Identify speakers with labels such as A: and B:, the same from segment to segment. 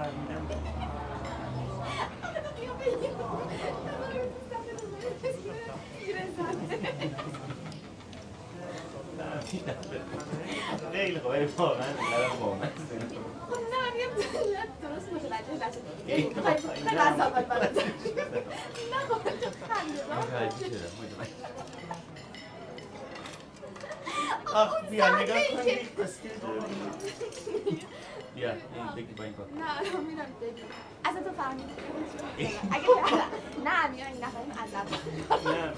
A: فهمیدم خیلی خوب ولی واقعا بامزه
B: نه میگم درست نه خب
A: متوجه شدم آخ بیا نگاه کن بیا بگی با این کار
B: نه میرم بگی اصلا تو فهمیدی اگه نه نه این نفریم عذب
A: نه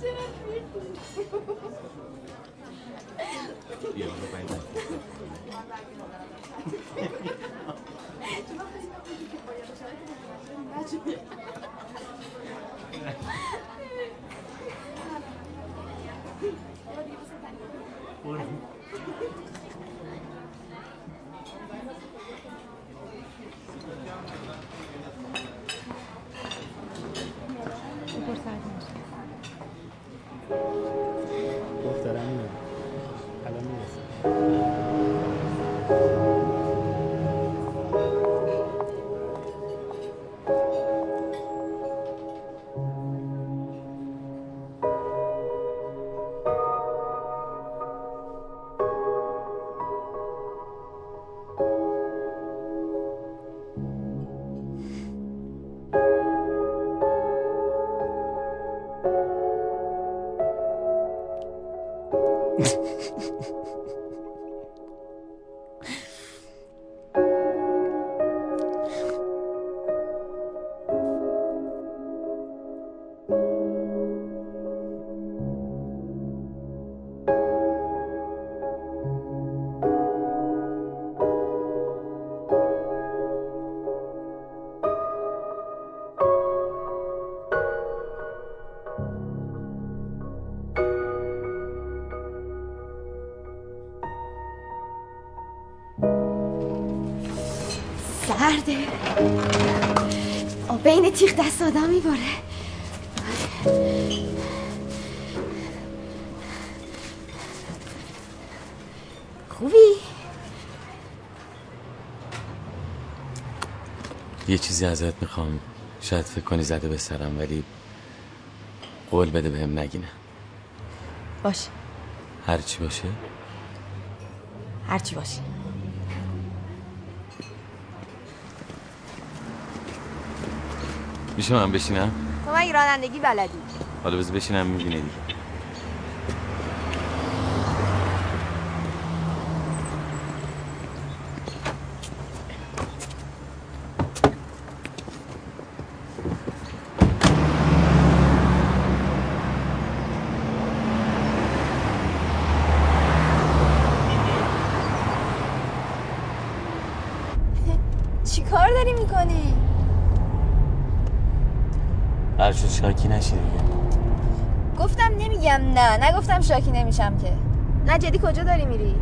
B: چرا
A: بیا این کار
C: گفت
B: تیغ دست آدم میباره. خوبی؟
A: یه چیزی ازت می‌خوام. شاید فکر کنی زده به سرم ولی قول بده بهم نگینه
B: باشه.
A: هر چی باشه؟
B: هرچی باشه.
A: میشه من بشینم؟
B: تو من رانندگی بلدی.
A: حالا بذار بشینم می‌بینه دیگه
B: چی کار داری می‌کنی؟
A: هر شد شاکی نشی دیگه
B: گفتم نمیگم نه نگفتم شاکی نمیشم که. نه جدی کجا داری میری؟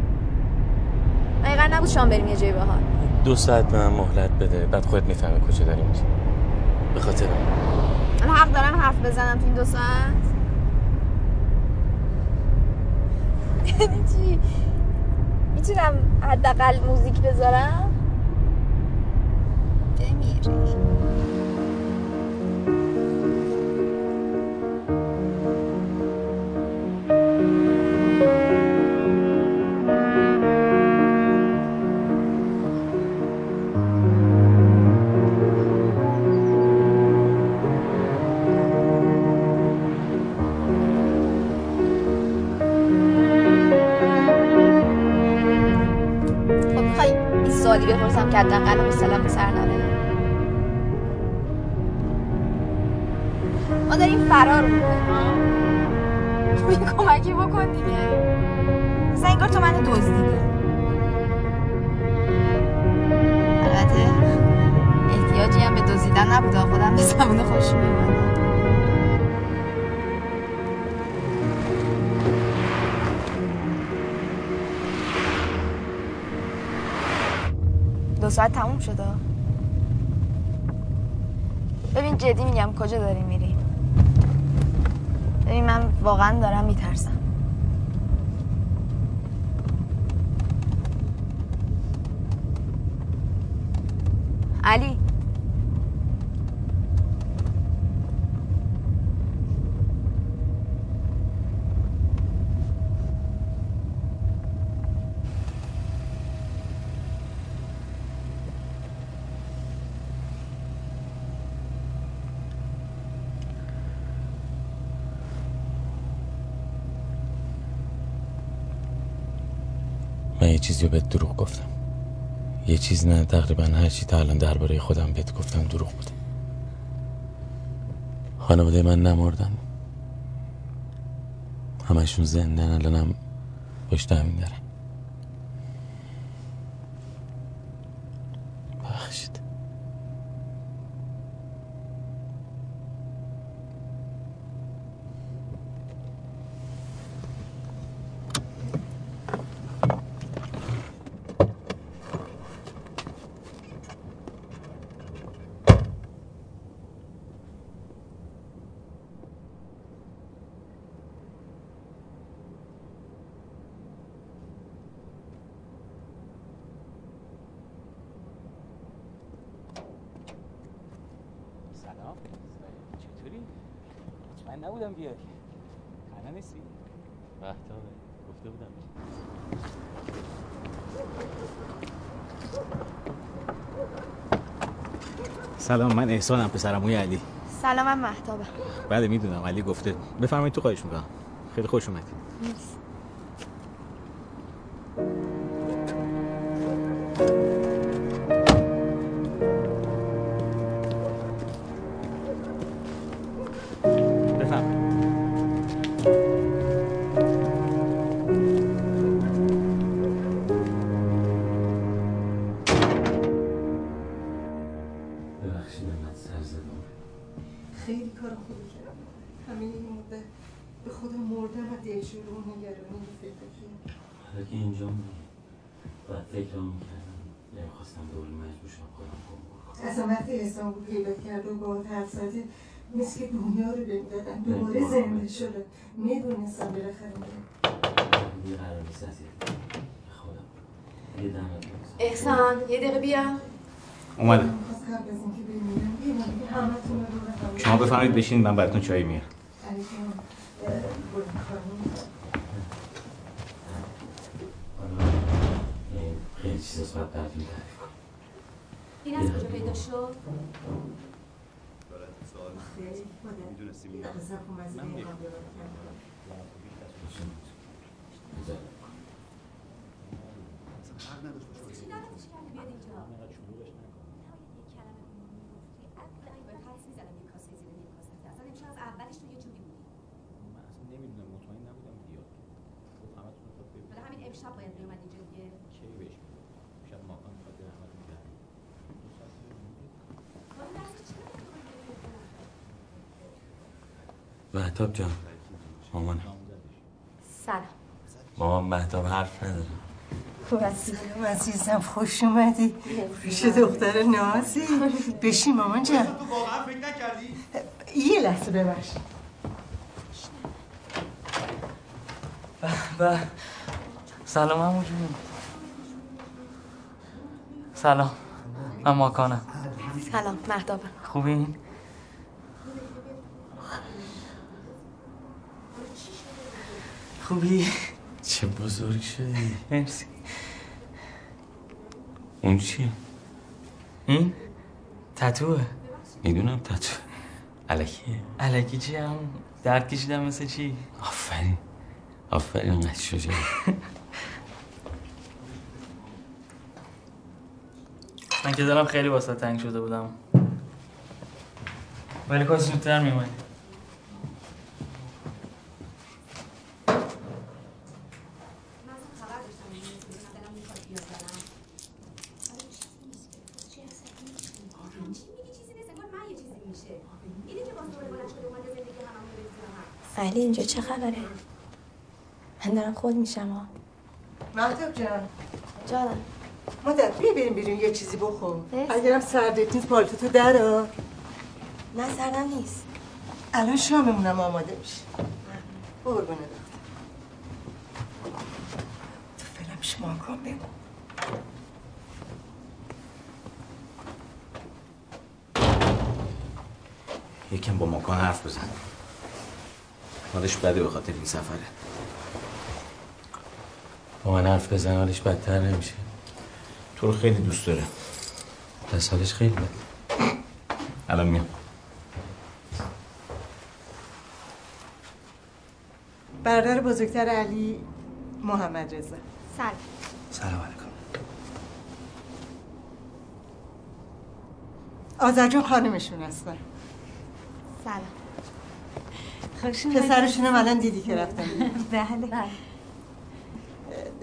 B: مگه نبود شام بریم یه جای باحال
A: دو ساعت به من مهلت بده. بعد خودت می‌فهمی کجا داری میری. به خاطر من.
B: من حق دارم حرف بزنم تو این دو ساعت؟ یعنی چی؟ می‌تونم حداقل موزیک بذارم؟ نره ما داریم فرار می‌کنیم کمکی بکن دیگه. انگار تو منو دزدیدی. البته احتیاجی هم به دزدیدن نبوده خودم به زمان خوش میومدم دو ساعت تموم شده. جدی میگم کجا داری میری؟ ببین من واقعا دارم میترسم علی
A: من یه چیزی بهت دروغ گفتم. یه چیز نه تقریبا هر چی تا الان درباره خودم بهت گفتم دروغ بوده. خانواده من نمردن. همشون زندن الانم پشت همین دارن بخشید
C: سلام چطوری؟ من نبودم بیای خانه نیستی؟
A: محتابه گفته بودم
C: سلام من احسانم پسرم موی علی.
B: سلام من مهتابم.
C: بله می‌دونم علی گفته. بفرمایید تو خواهش می‌کنم. خیلی خوش اومدید
A: دوباره
D: زنده شده. می‌دونستم بالاخره
A: قرار نیست یه.
B: احسان یه دقیقه بیا.
D: هم
C: شما بفرمایید بشین من براتون چای میارم
A: خیلی چیز باید براتون تعریف کنم
E: این از کجا پیدا شد؟
D: خیلی مادر نظر کن از این مقام بیارم کردم.
A: بذار.
E: چی نداره چی کردی بیاد اینجا؟ یک کلمه می‌گفتی عقل این باید حدس می‌زنم یک کاسه زیر نیم کاسه زیر. اصلا امشب از اولش تو یه جوری بودی
C: من اصلا نمی‌دونم مطمئن نبودم بیاد گفت همتون رو خواهد
E: حالا همین امشب باید میومد اینجا دیگه
C: کی بهش میگم شب ماکان می‌خواد بره همتون در دو ساعت دیگه می‌گه.
E: حالا دست چی
A: مهتاب جان. مامان.
B: سلام.
A: مامان مهتاب حرف نداره
D: سلام عزیزم خوش اومدی. پیش دختر نازی. بشی مامان جان.
F: تو واقعا فکر نکردی؟
D: یه لحظه ببخش.
G: و سلام همون جون. سلام. من ماکانم.
B: سلام مهتابم.
G: خوبین؟ خوبی؟
A: چه بزرگ شدی
G: مرسی
A: اون چیه؟
G: این؟ تتوه
A: می‌دونم تتو علکیه
G: علکی چی هم؟ درد کشیدم مثل چی؟
A: آفرین آفرین اینقدر شجاعی
G: من که دارم خیلی واسه تنگ شده بودم ولی کاش زودتر میومدی
E: من اصلا خبر داشتم این نیست من دلم می‌خواد بیاد برم حالا چیزی نیست که. چی هست؟ چی میگی چیزی نیست انگار من یه چیزی میشه اینی که باز دوباره بلند شده اومده زندگی هممون رو بریزه به هم
B: علی اینجا چه خبره؟ من دارم خود میشم ها
D: مهتاب جان.
B: جانم.
D: مادر بیا بریم بیرون یه چیزی بخور. اگرم سردت نیست پالتو تو درار
B: نه سردم نیست.
D: الان شاممونم آماده میشه. قربونه دختر تو بمون
C: یکم با ماکان حرف بزن. حالش بده به خاطر این سفره.
A: با من حرف بزن حالش بدتر نمیشه.
C: تو رو خیلی دوست داره
A: پس حالش خیلی بد
C: الان میام.
D: برادر بزرگتر علی محمد رضا.
B: سلام
C: علیکم
D: آزرجون خانمشون هستن.
B: سلام.
E: خوش
D: پسرشونم الان دیدی که رفتن.
E: بله.
B: بله.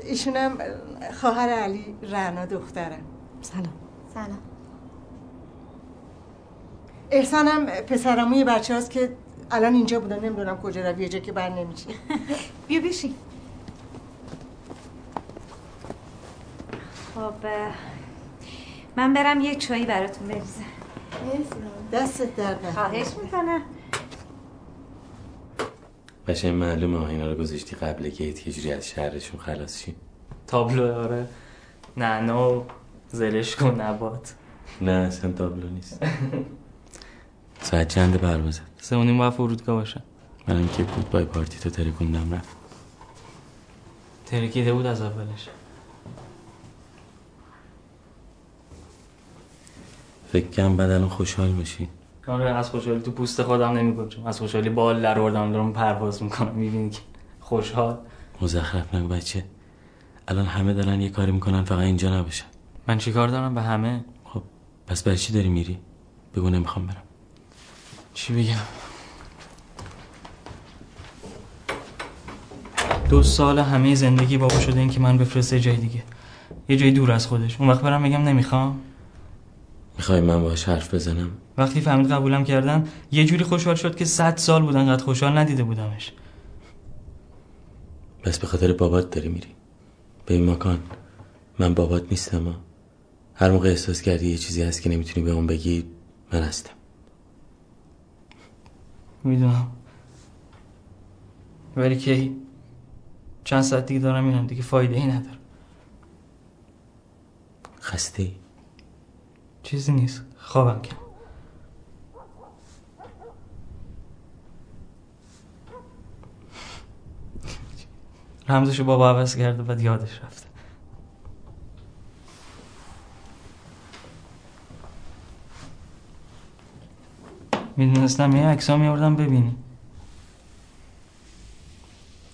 D: ایشونم خواهر علی رعنا دخترم
E: سلام.
B: سلام.
D: احسانم پسرموی بچه هاست که الان اینجا بودن نمی‌دونم کجا رو یه جا که بر نمیشه
E: بیا بشین. خب من برم یه چایی براتون بریزم.
D: دستت در.
E: خواهش می‌کنم.
A: قشنگ معلومه آه اینا رو گذاشتی قبل گیت یه جوری از شهرشون خلاص شیم
G: تابلو آره. نعنا و زلشک و نبات
A: نه اصلا تابلو نیست. ساعت چند پروازت
G: سه و نیم باید فرودگاه باشم
A: منم که بود بای پارتی تو ترکوندم رفت.
G: ترکیده بود از اولش.
A: فکر کنم بعد الان خوشحال باشی
G: آره از خوشحالی تو پوست خودم نمیگنجم از خوشحالی بال در آوردم دارم پرواز می‌کنم می‌بینی که خوشحال.
A: مزخرف نگو بچه. الان همه دارن یه کاری می‌کنن فقط اینجا نباشن
G: من چیکار دارم به همه؟
A: خب پس برای چی داری میری؟ بگو نمی‌خوام برم.
G: چی بگم؟ دو سال همه زندگی بابا شده این که من بفرسته جای دیگه. یه جای دور از خودش. اون وقت برم بگم نمی‌خوام؟
A: می‌خوای من باهاش حرف بزنم؟
G: وقتی فهمید قبولم کردن یه جوری خوشحال شد که صد سال بود انقدر خوشحال ندیده بودمش.
A: بس به خاطر بابات داری میری. به این مکان من بابات نیستم ها. هر موقع احساس کردی یه چیزی هست که نمی‌تونی به اون بگی من هستم.
G: می‌دونم. ولی که چند ساعت دیگه دارم میرم دیگه فایده ای نداره
A: خسته ای
G: چیزی نیست. خوابم کم. رمزشو بابا عوض کرده بعد یادش رفته می‌دونستم یه عکس ها میوردم ببینی.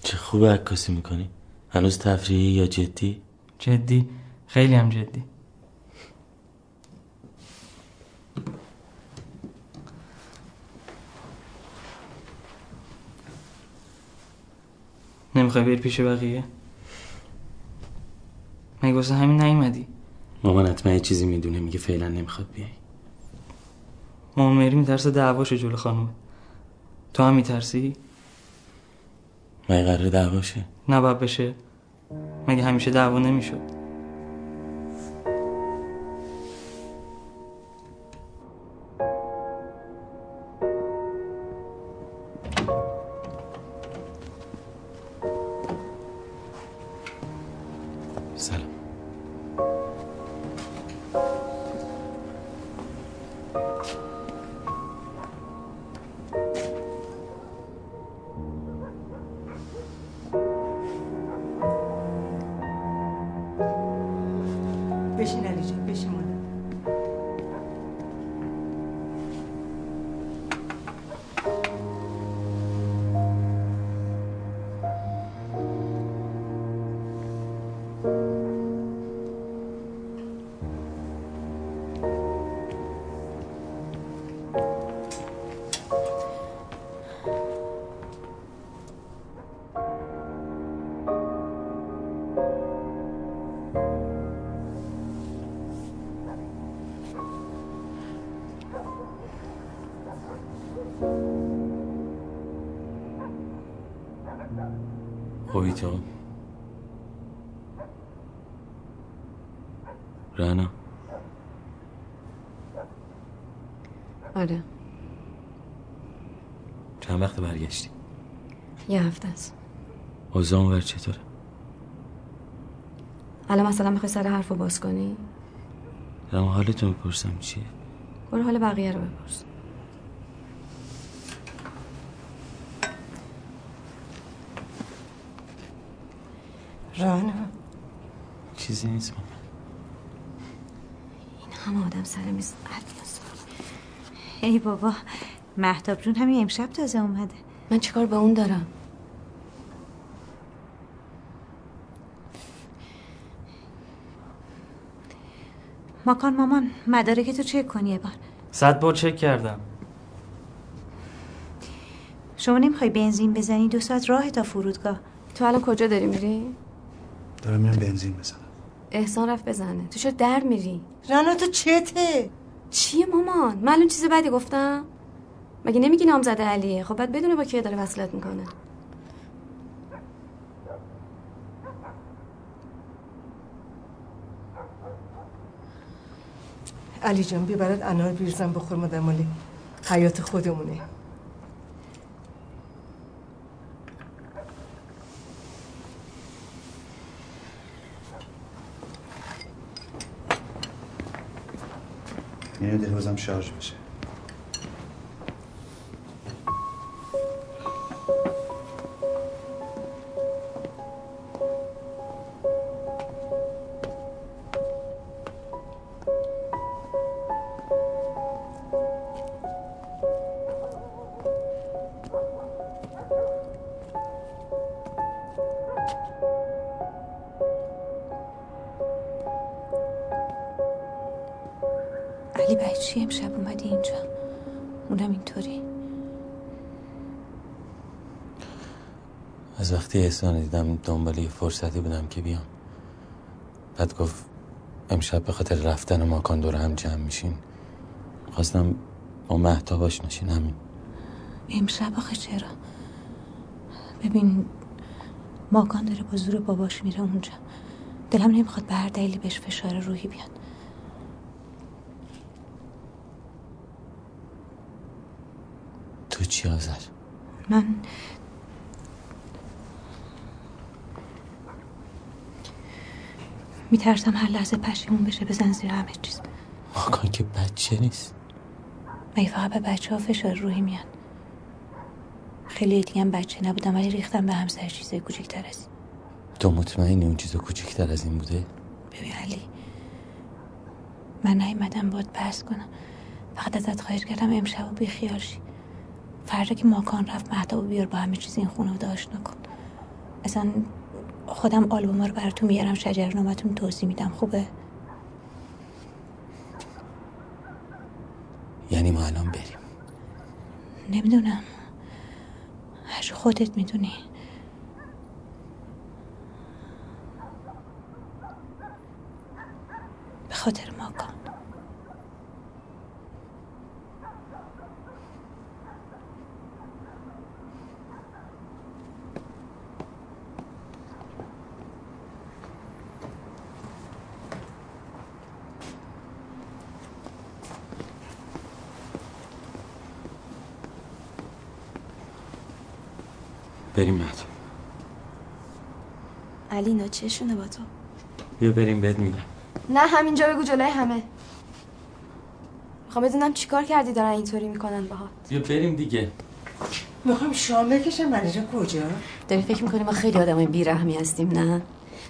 A: چه خوب عکاسی می‌کنی. هنوز تفریحی یا جدی؟
G: جدی. خیلی هم جدی. نمی‌خوای بری پیش بقیه؟ مگه واسه همین نیومدی؟
A: مامان حتما یه چیزی می‌دونه میگه فعلا نمی‌خواد بیای.
G: مامان مری میترسه دعواشه جلو خانومه. تو هم میترسی؟
A: مگه قراره دعواشه
G: نباید بشه. مگه همیشه دعوا نمی‌شد؟
A: خوبی تو رنا
F: آره
A: چند وقت برگشتی؟
F: یه هفته است.
A: اوزان ور چطوره؟
F: الان مثلا می‌خوای سر حرف رو باز کنی؟
A: دارم حالتون بپرسم چیه؟
F: برو حال بقیه رو بپرس
D: رانا
A: چیزی نیست. مامان
F: این همه آدم سر میز.
H: ای بابا مهتاب جون همین امشب تازه اومده.
F: من چیکار به اون دارم؟
H: ماکان مامان مدارکتو چک کنی یه بار.
G: صد بار چک کردم.
H: شما نمی‌خوای بنزین بزنی؟ دو ساعت راه تا فرودگاه.
F: تو الان کجا داری میری؟
I: دارم میرم بنزین بزنم.
F: احسان رفت بزنه. تو چرا در میری؟
D: رانا تو چته؟
F: چیه مامان؟ من الان چیز بدی گفتم؟ مگه نمیگی نامزد علیه؟ خب بعد بدونه با کی داره وصلت می‌کنه.
D: علی جان بیا برات انار بیرزن بخور مادر مالی حیات خودمونه.
I: اینو دلوازم شارژ بشه
A: احسان دیدم دنبال یه فرصتی بودم که بیام. بعد گفت امشب به خاطر رفتن ماکان دور هم جمع میشین. خواستم با مهتاب آشناشین همین.
H: امشب آخه چرا؟ ببین ماکان داره با زور باباش میره اونجا. دلم نمی‌خواد به هر دلیلی بهش فشار روحی بیاد.
A: تو چی آزر
H: من میترسم هر لحظه پشیمون بشه بزن زیر همه چیز.
A: ماکان که بچه نیست.
H: مگه فقط به بچه ها فشار روحی میاد؟ خیلی دیگه هم بچه نبودم ولی ریختم به همسر چیزای کوچکتر از این.
A: تو مطمئنی اون چیز کوچکتر از این بوده؟
H: ببین علی من نیومدم باید بحث کنم. فقط ازت خواهش کردم امشب و بیخیال شی. فردا که ماکان رفت مهتاب و بیار با همه چیز این خانواده آشنا کن اصلا خودم آلبوما رو براتون میارم شجرنامتون توضیح میدم. خوبه؟
A: یعنی ما الان بریم.
H: نمی‌دونم. هرچی خودت می‌دونی. به خاطر ماکان
A: بریم مهتاب
B: علی اینا چشونه با تو؟
A: بیا بریم بهت میگم.
B: نه همینجا بگو جلوی همه. می‌خوام بدونم چیکار کردی دارن اینطوری می‌کنن باها
A: بیا بریم دیگه.
D: می‌خوام شام بکشم علی کجا؟
F: داری فکر می‌کنی ما خیلی آدمای بیرحمی هستیم نه؟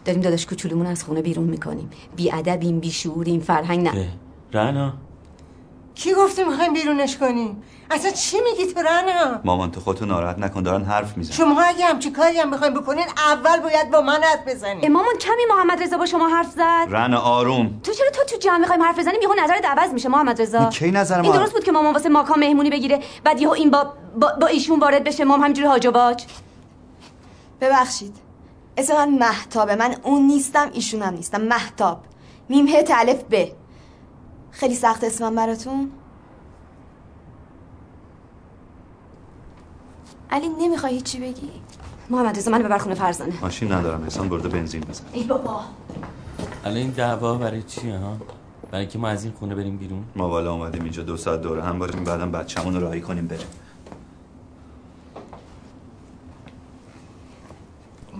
F: داریم داداش کوچولومون از خونه بیرون می‌کنیم. بی ادبیم بی شعوریم فرهنگ نه.
A: رنا
D: کی گفته می‌خوایم بیرونش کنیم؟ اصلا چی میگی تو رنا؟
I: مامان تو خودتو ناراحت نکن دارن حرف می‌زنن.
D: شما اگه همچی کاری هم بخوایم بکنین اول باید با من حرف بزنین.
F: امامان کمی محمد رضا با شما حرف زد.
I: رنا آروم.
F: تو چرا تو تو جمع می‌خوایم حرف بزنیم؟ یهو نظرت عوض میشه محمد رضا.
I: کی نظر
F: این
I: ما
F: درست بود که مامان واسه ماکان مهمونی بگیره بعد یهو این با, با با ایشون وارد بشه مام همینجوری هاج و باج.
B: ببخشید. اسم من محتابه من اون نیستم ایشونم نیستم. محتاب. میم ه الف ب. خیلی سخت اسمم براتون. علی نمی‌خوای هیچی بگی؟
F: محمد رضا منو ببر خونه فرزانه.
I: ماشین ندارم احسان برده بنزین بزن.
F: ای بابا.
A: الان این دعوا برای چیه ها؟ برای اینکه ما از این خونه بریم بیرون؟
I: ما بالا اومدیم اینجا دو ساعت دوره. هم باشیم بعدم بچه‌مون رو راهی کنیم بریم.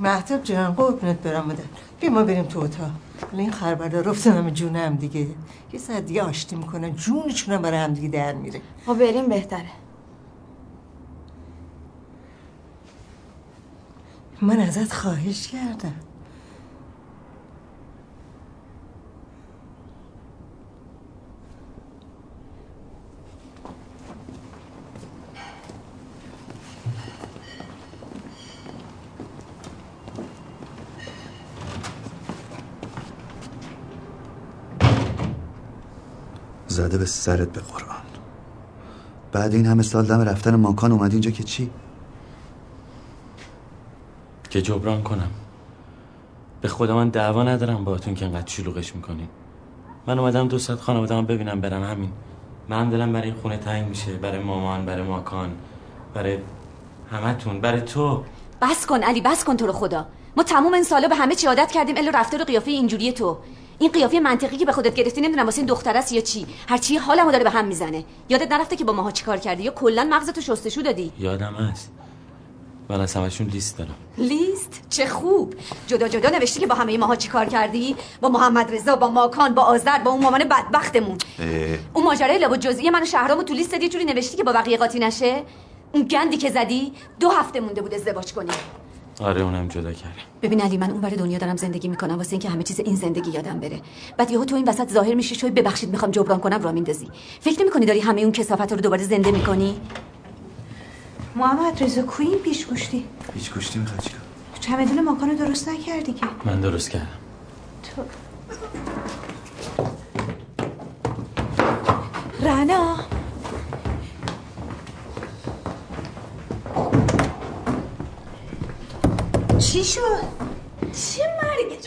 D: مهتاب جان قربونت برم مادر. بیا ما بریم تو اتاق. حالا این خربردا رفتن همه جون هم دیگه. یه ساعت دیگه آشتی می‌کنن. جونشون هم برای هم دیگه در میره.
B: ما بریم بهتره.
D: من ازت خواهش کردم.
I: زده به سرت به قرآن. بعد این همه سال دم رفتن ماکان اومد اینجا که چی؟
A: که جبران کنم. به خدا من دعوا ندارم باهاتون که انقدر شلوغش می‌کنین. من اومدم دو ساعت خانواده‌ام ببینم برم همین. من دلم برای این خونه تنگ میشه برای مامان برای ماکان برای همتون برای تو.
F: بس کن علی بس کن تو رو خدا. ما تموم این سالا به همه چی عادت کردیم الا رفتار و قیافه اینجوری تو. این قیافه منطقی که به خودت گرفتی نمی‌دونم واسه این دختر است یا چی. هرچی حالمو داره به هم می‌زنه. یادت نرفته که با ماها چیکار کردی؟ یا کلا مغزتو شستشو دادی؟
A: یادم هست. من از همشون لیست دارم.
F: لیست؟ چه خوب. جدا جدا نوشتی که با همه ماها چیکار کردی؟ با محمد رضا با ماکان با آذر با اون مامان بدبختمون.
I: اه،
F: اون ماجرای لابد جزئی منو شهرامو تو لیست یه جوری نوشتی که با بقیه قاطی نشه؟ اون گندی که زدی دو هفته مونده بود ازدواج کنی.
A: آره اونم جدا کردم.
F: ببین علی من اون بر دنیا دارم زندگی می‌کنم واسه اینکه همه چیز این زندگی یادم بره. بعد یهو تو این وسط ظاهر میشی شوی ببخشید می‌خوام جبران کنم را میندازی. فکر نمی‌کنی داری همه اون کسافت رو دوباره زنده می‌کنی؟
H: محمد رضا کوی این پیش گوشتی
I: هیچ گوشتی می‌خواد چیکار
H: چمدون ماکانو درست نکردی که.
A: من درست کردم.
H: تو. رنا. چی شد؟ چه مرگی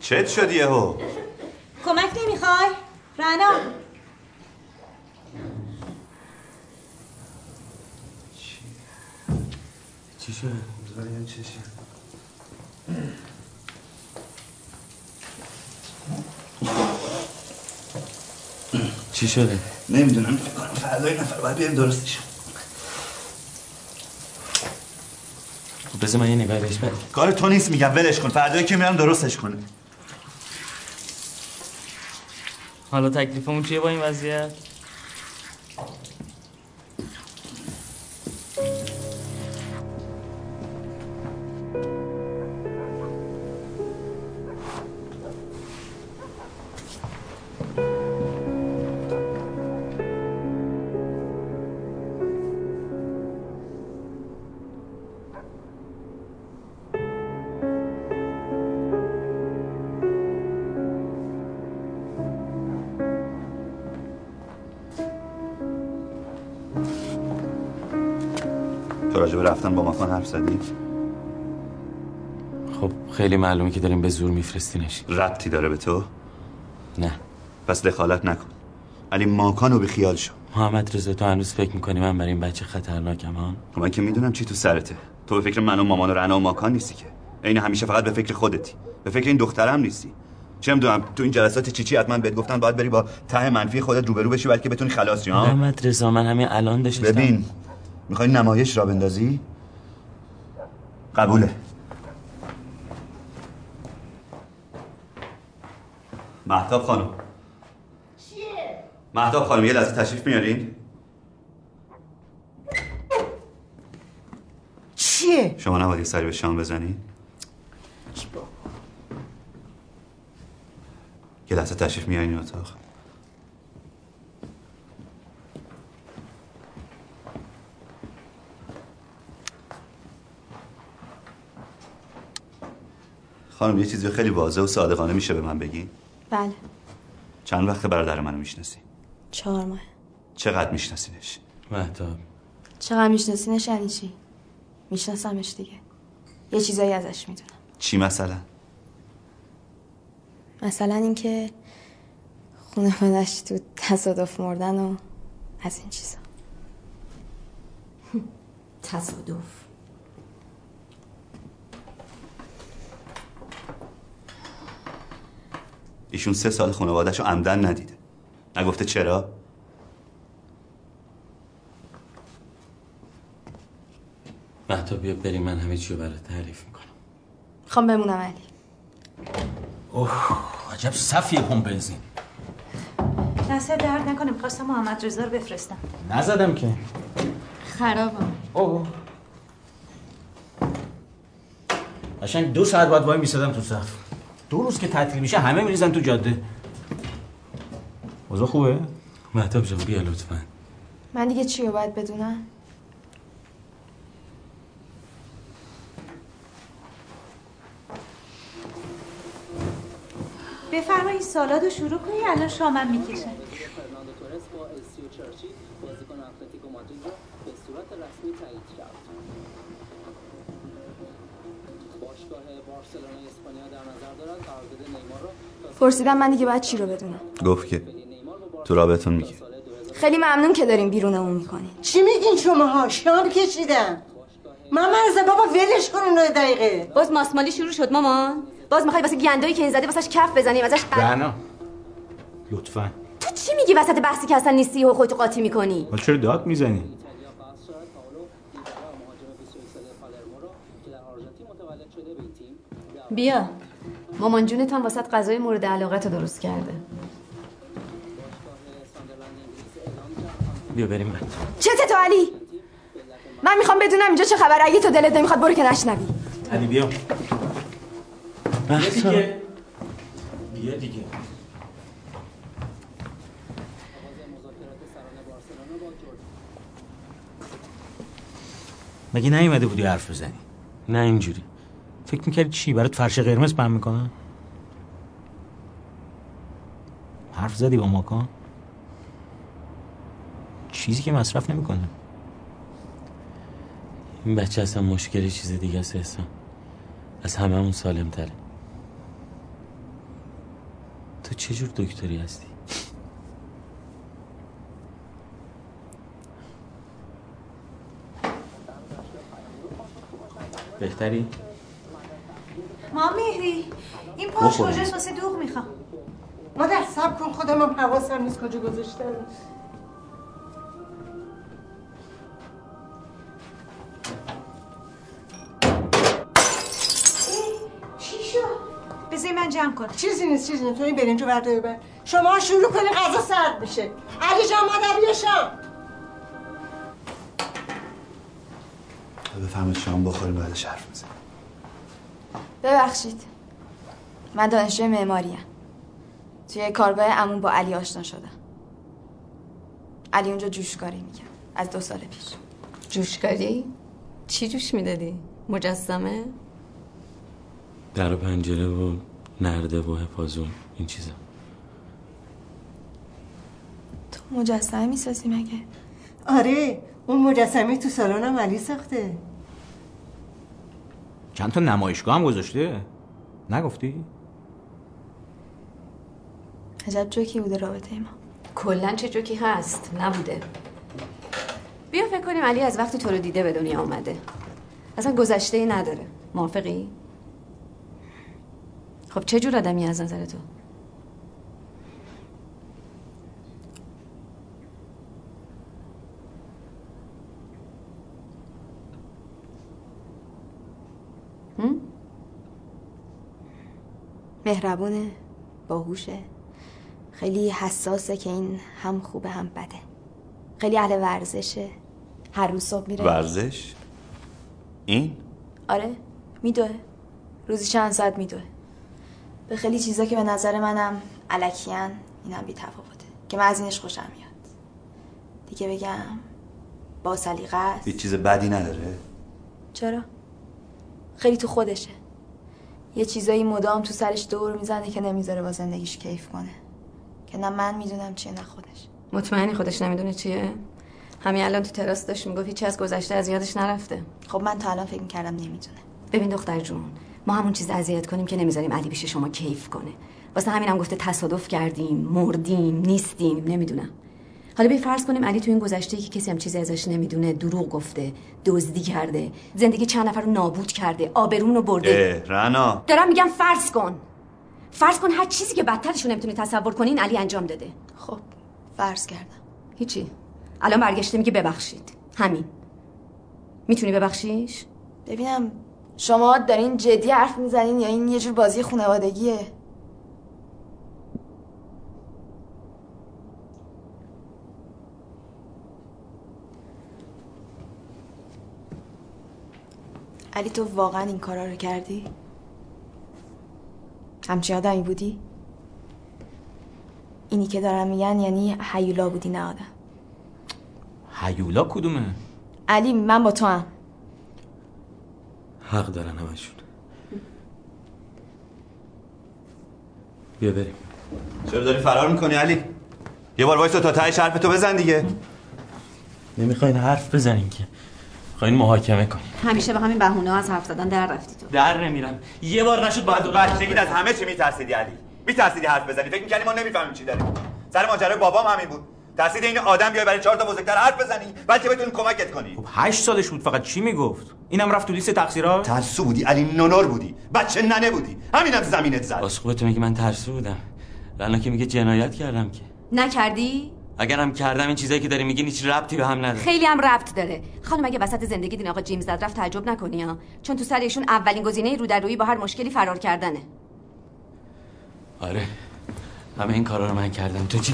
I: چت شد یهو
H: کمک نمی‌خوای؟ رنا
A: چی شد؟ چی شده؟
I: نمی‌دونم فکر کنم فردا این نفر باید بیاریم درستش
A: بذار من یه نگاهی بهش بدم
I: کار تو نیست میگم ولش کن. فردا که میرم درستش کنه.
G: حالا تکلیفمون چیه با این وضعیت؟
I: با ماکان حرف زدی؟
A: خب خیلی معلومه که داریم به زور میفرستینش.
I: ربطی داره به تو؟
A: نه.
I: پس دخالت نکن. علی ماکان رو به خیال شو.
A: محمد رضا تو هنوز فکر می‌کنی من برای این بچه خطرناکم ها
I: خب من که می‌دونم چی تو سرته. تو به فکر من و مامان و رنا و ماکان نیستی که. عین همیشه فقط به فکر خودتی. به فکر این دخترم نیستی. چه می‌دونم تو این جلسات چی چی حتما بهت گفتن باید بری با ته منفی خودت روبرو بشی بلکه بتونی خلاص شی ها؟
A: محمد رضا من همین الان داشتم.
I: ببین می‌خوای نمایش را بندازی؟ قبوله. مهتاب خانم.
E: چیه؟
I: مهتاب خانم یه لحظه تشریف میارین؟
D: چیه؟
I: شما نباید یه سری به شام بزنی یه لحظه تشریف میارین این اتاق. خانم یه چیزی خیلی واضح و صادقانه میشه به من بگی؟
B: بله.
I: چند وقت برادر منو می‌شناسی؟
B: چهار ماه.
I: چقدر میشناسینش؟
A: مهتاب.
B: چقدر میشناسینش یعنی چی؟ میشناسمش دیگه. یه چیزایی ازش می‌دونم.
I: چی مثلا؟
B: مثلا اینکه خانوادش تو تصادف مردن و از این چیزا.
F: تصادف.
I: ایشون سه سال خانواده‌شو عمدن ندیده. نگفته چرا؟
A: مهتاب بیا بریم من همه چی رو برات تعریف می‌کنم.
B: خوام بمونم علی.
C: اوه عجب صفیه پمپ بنزین.
H: دست درد نکنه می‌خواستم محمد رضا رو بفرستم.
C: نزدم که.
B: خرابم
C: اوه. قشنگ دو ساعت باید وای میسادم تو صف. دو روز که تعطیل میشه همه میریزن تو جاده. اوضاع خوبه؟
A: مهتاب جان بیا لطفا.
B: من دیگه چی رو باید بدونم؟
H: بفرمایید سالاد رو شروع کنی الان شامم می‌کشن
J: فرناندو تورس با السیو چرچی بازیکن اتلتیکو مادرید به صورت رسمی تایید اسپانیا در نظر قرارداد نیمار
B: پرسیدم من دیگه باید چی رو بدونم؟
I: گفت که تو رابطون میگه.
B: خیلی ممنون که دارین بیرونمون می‌کنین
D: چی میگین شماها شام کشیدم ماما از بابا ولش کن اونو دقیقه.
F: باز ماسمالی شروع شد مامان. باز می‌خوای واسه گندایی که این زده واسش کف بزنیم ازش بر...
C: رنا لطفا.
F: تو چی میگی وسط بحثی که اصلا نیستی و خودتو قاطی می‌کنی؟
C: چرا داد می‌زنی؟
F: بیا. مامان جونت هم واسط غذای مورد علاقت رو درست کرده.
A: بیا بریم بعد.
B: چته تو علی؟ من می‌خوام بدونم اینجا چه خبره. اگه تو دلت نمی‌خواد برو که نشنوی.
C: علی بیا.
A: محسا
C: بیا دیگه. مگه نیومده بودی حرف بزنی؟
A: نه اینجوری.
C: فکر می‌کردی چی؟ برات فرش قرمز پهم می‌کنن؟ حرف زدی با ماکان چیزی که مصرف نمی‌کنه.
A: این بچه اصلا مشکلی چیز دیگه است احسان. از هممون سالم تره تو چه جور دکتری هستی؟ بهتری؟
H: ما مهری. این پاش. کجاست؟ واسه دوغ می‌خوام.
D: مادر سب کن خودم هم حواسم نیست کجا گذاشتم.
H: چی شد؟ بذاری من جمع کنم.
D: چیزی نیست چیزی نیست. تو این برنجو برداری بر. شما شروع کنی غذا سرد میشه. علی جان مادر بیا شام.
I: بفهمید شام بخوریم بعدش حرف بزنیم.
B: ببخشید. من دانشجوی معماریم توی کارگاه عموم با علی آشنا شدم. علی اونجا جوشکاری می‌کرد. از دو سال پیش.
F: جوشکاری؟ چی جوش می‌دادی؟ مجسمه؟
A: در و پنجره و نرده و حفاظون این چیزا.
B: تو مجسمه می‌سازی مگه؟
D: آره اون مجسمه تو سالنم علی ساخته.
C: چند تا نمایشگاه هم گذاشته؟ نگفتی؟
B: عجب جوکی بوده رابطه ما.
F: کلا چه جوکی هست؟ نبوده. بیا فکر کنیم علی از وقتی تو رو دیده به دنیا آمده. اصلا گذشته ای نداره. موافقی؟ خب چه جور آدمی از نظر تو؟
B: مهربونه باهوشه. خیلی حساسه که این هم خوبه هم بده. خیلی اهل ورزشه. هر روز صبح میره.
I: ورزش؟ این؟
B: آره میدوه. روزی چند ساعت میدوه. به خیلی چیزا که به نظر منم علکیان این هم بی تفاوته. که من از اینش خوشم میاد. دیگه بگم با سلیقه است
I: هیچ چیز بدی نداره؟
B: چرا؟ خیلی تو خودشه. یه چیزایی مدام تو سرش دور می‌زنه که نمی‌ذاره با زندگیش کیف کنه. که نه من می‌دونم چیه نه خودش.
F: مطمئنی خودش نمی‌دونه چیه؟ همین الان تو تراس داشت می‌گفت هیچی از گذشته از یادش نرفته.
B: خب من تا الان فکر می‌کردم نمی‌دونه.
F: ببین دختر جون ما همون چیز اذیت کنیم که نمی‌ذاریم علی پیش شما کیف کنه. واسه همینم گفته تصادف کردیم مردیم نیستیم نمی‌دونم. حالا بی فرض کنیم علی تو این گذشته که کسی هم چیزی ازش نمی‌دونه دروغ گفته دزدی کرده زندگی چند نفر رو نابود کرده آبرون رو برده.
I: رنا
F: دارم میگم فرض کن. فرض کن هر چیزی که بدترش رو نمی‌تونی تصور کنی این علی انجام داده.
B: خب فرض کردم.
F: هیچی. الان برگشته میگه ببخشید. همین. می‌تونی ببخشیش؟
B: ببینم شما دارین جدی حرف می‌زنین یا این یه جور بازی خانوادگیه؟ علی تو واقعا این کارا رو کردی؟ همچین آدمی بودی؟ اینی که دارم میگن یعنی حیولا بودی نه آدم.
C: هیولا کدومه؟
B: علی من با تو هم.
A: حق دارن همشون. بیا بریم.
I: چرا داری فرار می‌کنی علی؟ یه بار وایسا تا تهش حرف تو بزن دیگه.
A: نمی‌خواین حرف بزنین که. می‌خواین محاکمه کنین
F: همیشه به همین بهونه از حرف زدن در رفتی تو.
A: در نمیرم. یه بار نشد باید
I: تو بچگیت از همه چی میترسیدی علی. میترسیدی حرف بزنی. فکر می‌کردی ما نمی‌فهمیم چی داریم. سر ماجرای بابام همین بود. ترسید این آدم بیای برای چهار تا بزرگتر حرف بزنی بلکه بتونیم کمکت کنی.
C: خب هشت سالش بود. فقط چی می‌گفت؟ اینم رفت تو لیست تقصیرات
I: ترسو بودی علی نونور بودی. بچه ننه بودی. همینم زمینت زد.
A: خوبه تو میگی من ترسو بودم. الان که میگه جنایت کردم که.
F: نکردی؟
A: اگرم کردم این چیزایی که داری میگین هیچ ربطی به هم نداره.
F: خیلی هم ربط داره. خانم اگه وسط زندگی دین آقا جیمز زد رفت تعجب نکنی ها. چون تو سر ایشون اولین گزینه رو در روی با هر مشکلی فرار کردنه.
A: آره. همه این کارا رو من کردم. تو چی؟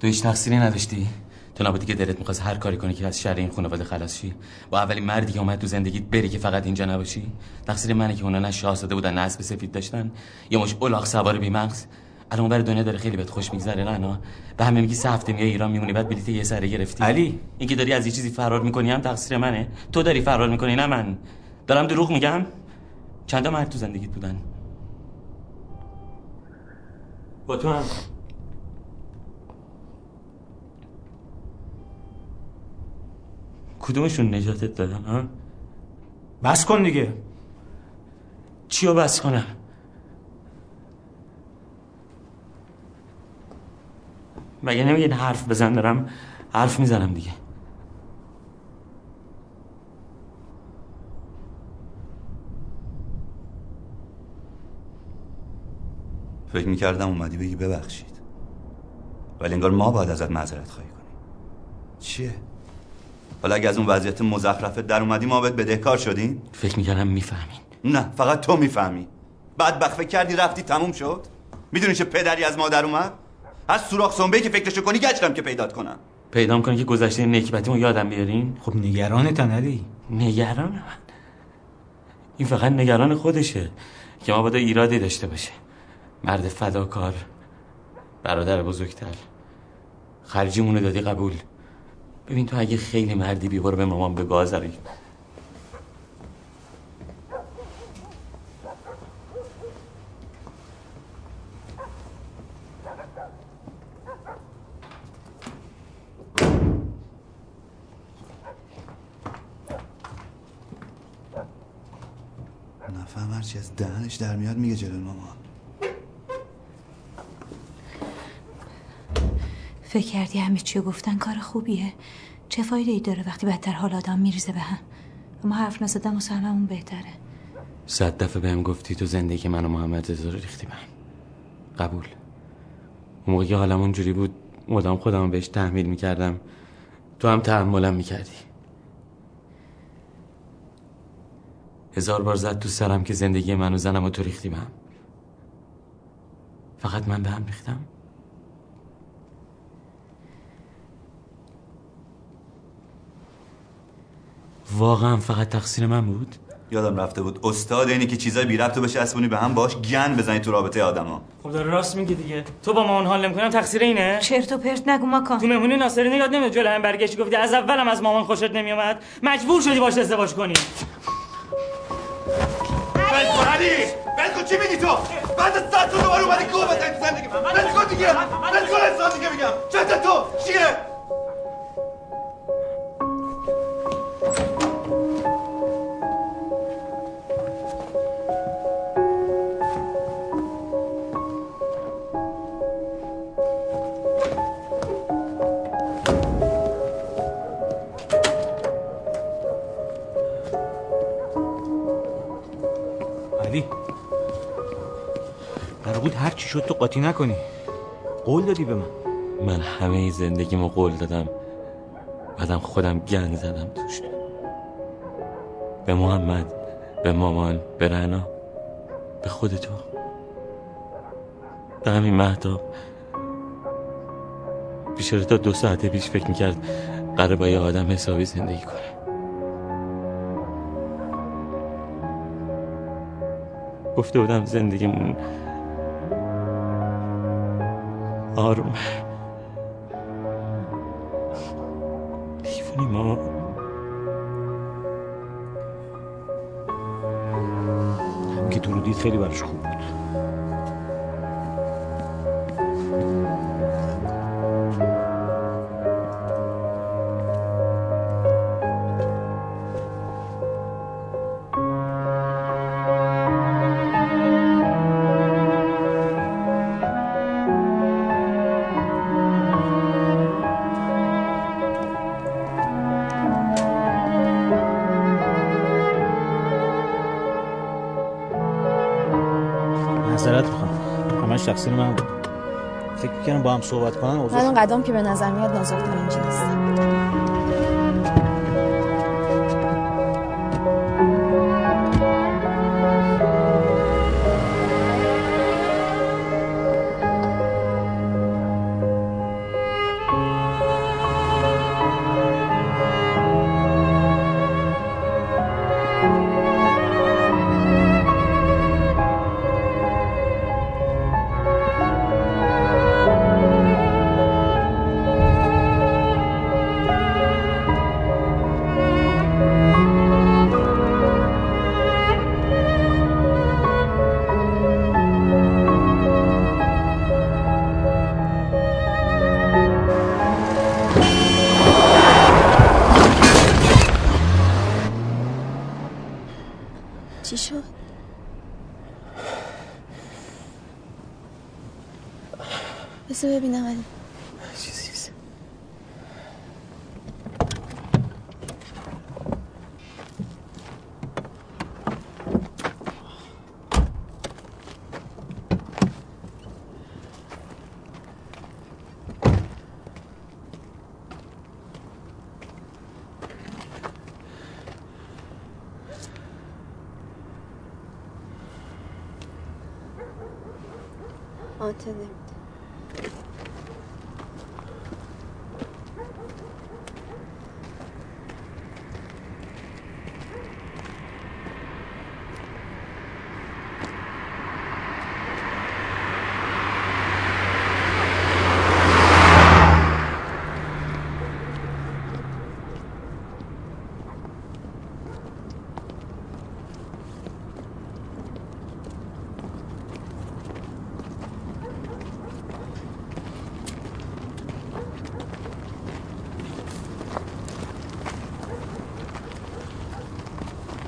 A: تو هیچ تقصیری نداشتی؟ تو نبودی که دلت می‌خواست هر کاری کنی که از شر این خانواده خلاص شی. با اولین مردی که اومد تو زندگیت بری که فقط اینجا نباشی؟ تقصیر منه که اونا نه شاهزاده بودن نه اسب سفید داشتن. یه مش الاغ سوار بیمغز. الان بر دنیا داره خیلی بهت خوش میگذره نه نه به همه میگی سه هفته میای ایران میمونی بعد بلیت یه سره گرفتی.
C: علی.
A: اینکه داری از یه چیزی فرار می‌کنی هم تقصیر منه. تو داری فرار می‌کنی نه من. دارم دروغ میگم. چند تا مرد تو زندگیت بودن؟ با تو هم. کدومشون نجاتت دادن ها؟
C: بس کن دیگه.
A: چی رو بس کنم؟ مگه نمیگین حرف بزن دارم حرف می‌زنم دیگه.
I: فکر می‌کردم اومدی بگی ببخشید. ولی انگار ما باید ازت معذرت خواهی کنیم. چیه؟ حالا اگه از اون وضعیت مزخرفت در اومدی ما بهت بدهکار شدیم؟
A: فکر می‌کردم می‌فهمین.
I: نه فقط تو می‌فهمی. بعد بخفه کردی رفتی تموم شد؟ می‌دونی چه پدری از مادر اومد؟ از سوراخ سنبه که فکرشو کنی گشتم که پیدات کنم.
A: پیدام کنی که گذشته نکبتیمو یادم بیارین؟
C: خب نگران علی.
A: نگران من؟ این فقط نگران خودشه که ما باید ایرادی داشته باشه مرد فداکار برادر بزرگتر. خرجیمونو دادی قبول. ببین تو اگه خیلی مردی بی برو به مامان به گازری
I: نفهم هرچی از دهنش در میاد میگه جلو مامان.
H: فکر کردی همه چی رو گفتن کار خوبیه؟ چه فایده ای داره وقتی بدتر حال آدم میریزه به هم؟ اما حرف نزدن و سهممون بهتره.
A: صد دفعه بهم گفتی تو زندگی من و محمد رضا رو ریختی بهم قبول. اون موقع که حالم اونجوری بود مدام خودم بهش تحمیل می‌کردم. تو هم تحملم می‌کردی. هزار بار زد تو سرم که زندگی من و زنم و تو ریختی بهم فقط من به هم ریختم. واقعا فقط تقصیر من بود؟
I: یادم رفته بود استاد اینی که چیزای بی ربط بشه اسبونی به هم باش گن بزنی تو رابطه آدما.
G: خب داره راست میگه دیگه. تو با مامان حال نمی‌کنم تقصیر اینه؟
H: چرت و پرت نگو ماکان
G: تو مهمونی ناصری یاد نمیاد جلو هم برگشتی گفتی از اولم از مامان خوشت نمیومد. مجبور شدی باش ازدواج کنی.
I: بل کن علی. کن چی میگی تو؟ بعد از ساعت تو دوباره اومدی بزنی تو زندگی بل کن دیگه بل کن دیگه میگم چند تو؟ چیه؟
C: هر چی شد تو قاطی نکنی. قول دادی به من.
A: من همه زندگیمو قول دادم. بعدم خودم گند زدم توش. به محمد به مامان به رنا به خودتو. به همین مهداب بیشتر تا دو ساعت پیش فکر می‌کرد قرار با یه آدم حسابی زندگی کنه. گفته بودم زندگیمون آروم. دیوونی
C: همین که تو رو دید خیلی براش خوب بود. تقصیر من بود. فکر می‌کنم با هم صحبت کنن اوضاع
B: اون قدم که به نظر میاد نازک نارنجی نیست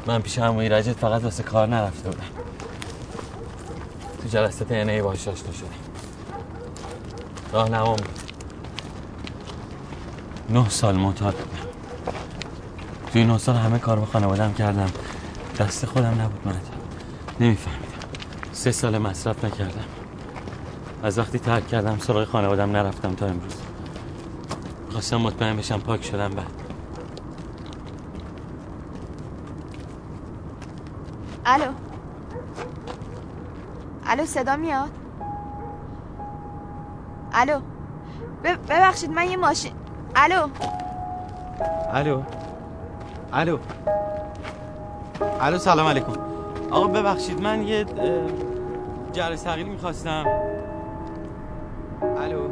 A: من پیش همون رجت فقط واسه کار نرفته بودم. تو جلسات اینه باش آشنا شدیم راه نمام بود. نه سال معتاد بودم. توی نه سال همه کار به خانوادم کردم. دست خودم نبود من نمیفهمیدم. سه سال مصرف نکردم. از وقتی ترک کردم سراغ خانوادم نرفتم تا امروز. خواستم مطمئن بشم پاک شدم بعد.
B: الو. الو صدا میاد؟ الو. ببخشید من یه ماشین الو.
A: الو. الو. الو سلام علیکم. آقا ببخشید من یه جره ثقیل می‌خواستم. الو.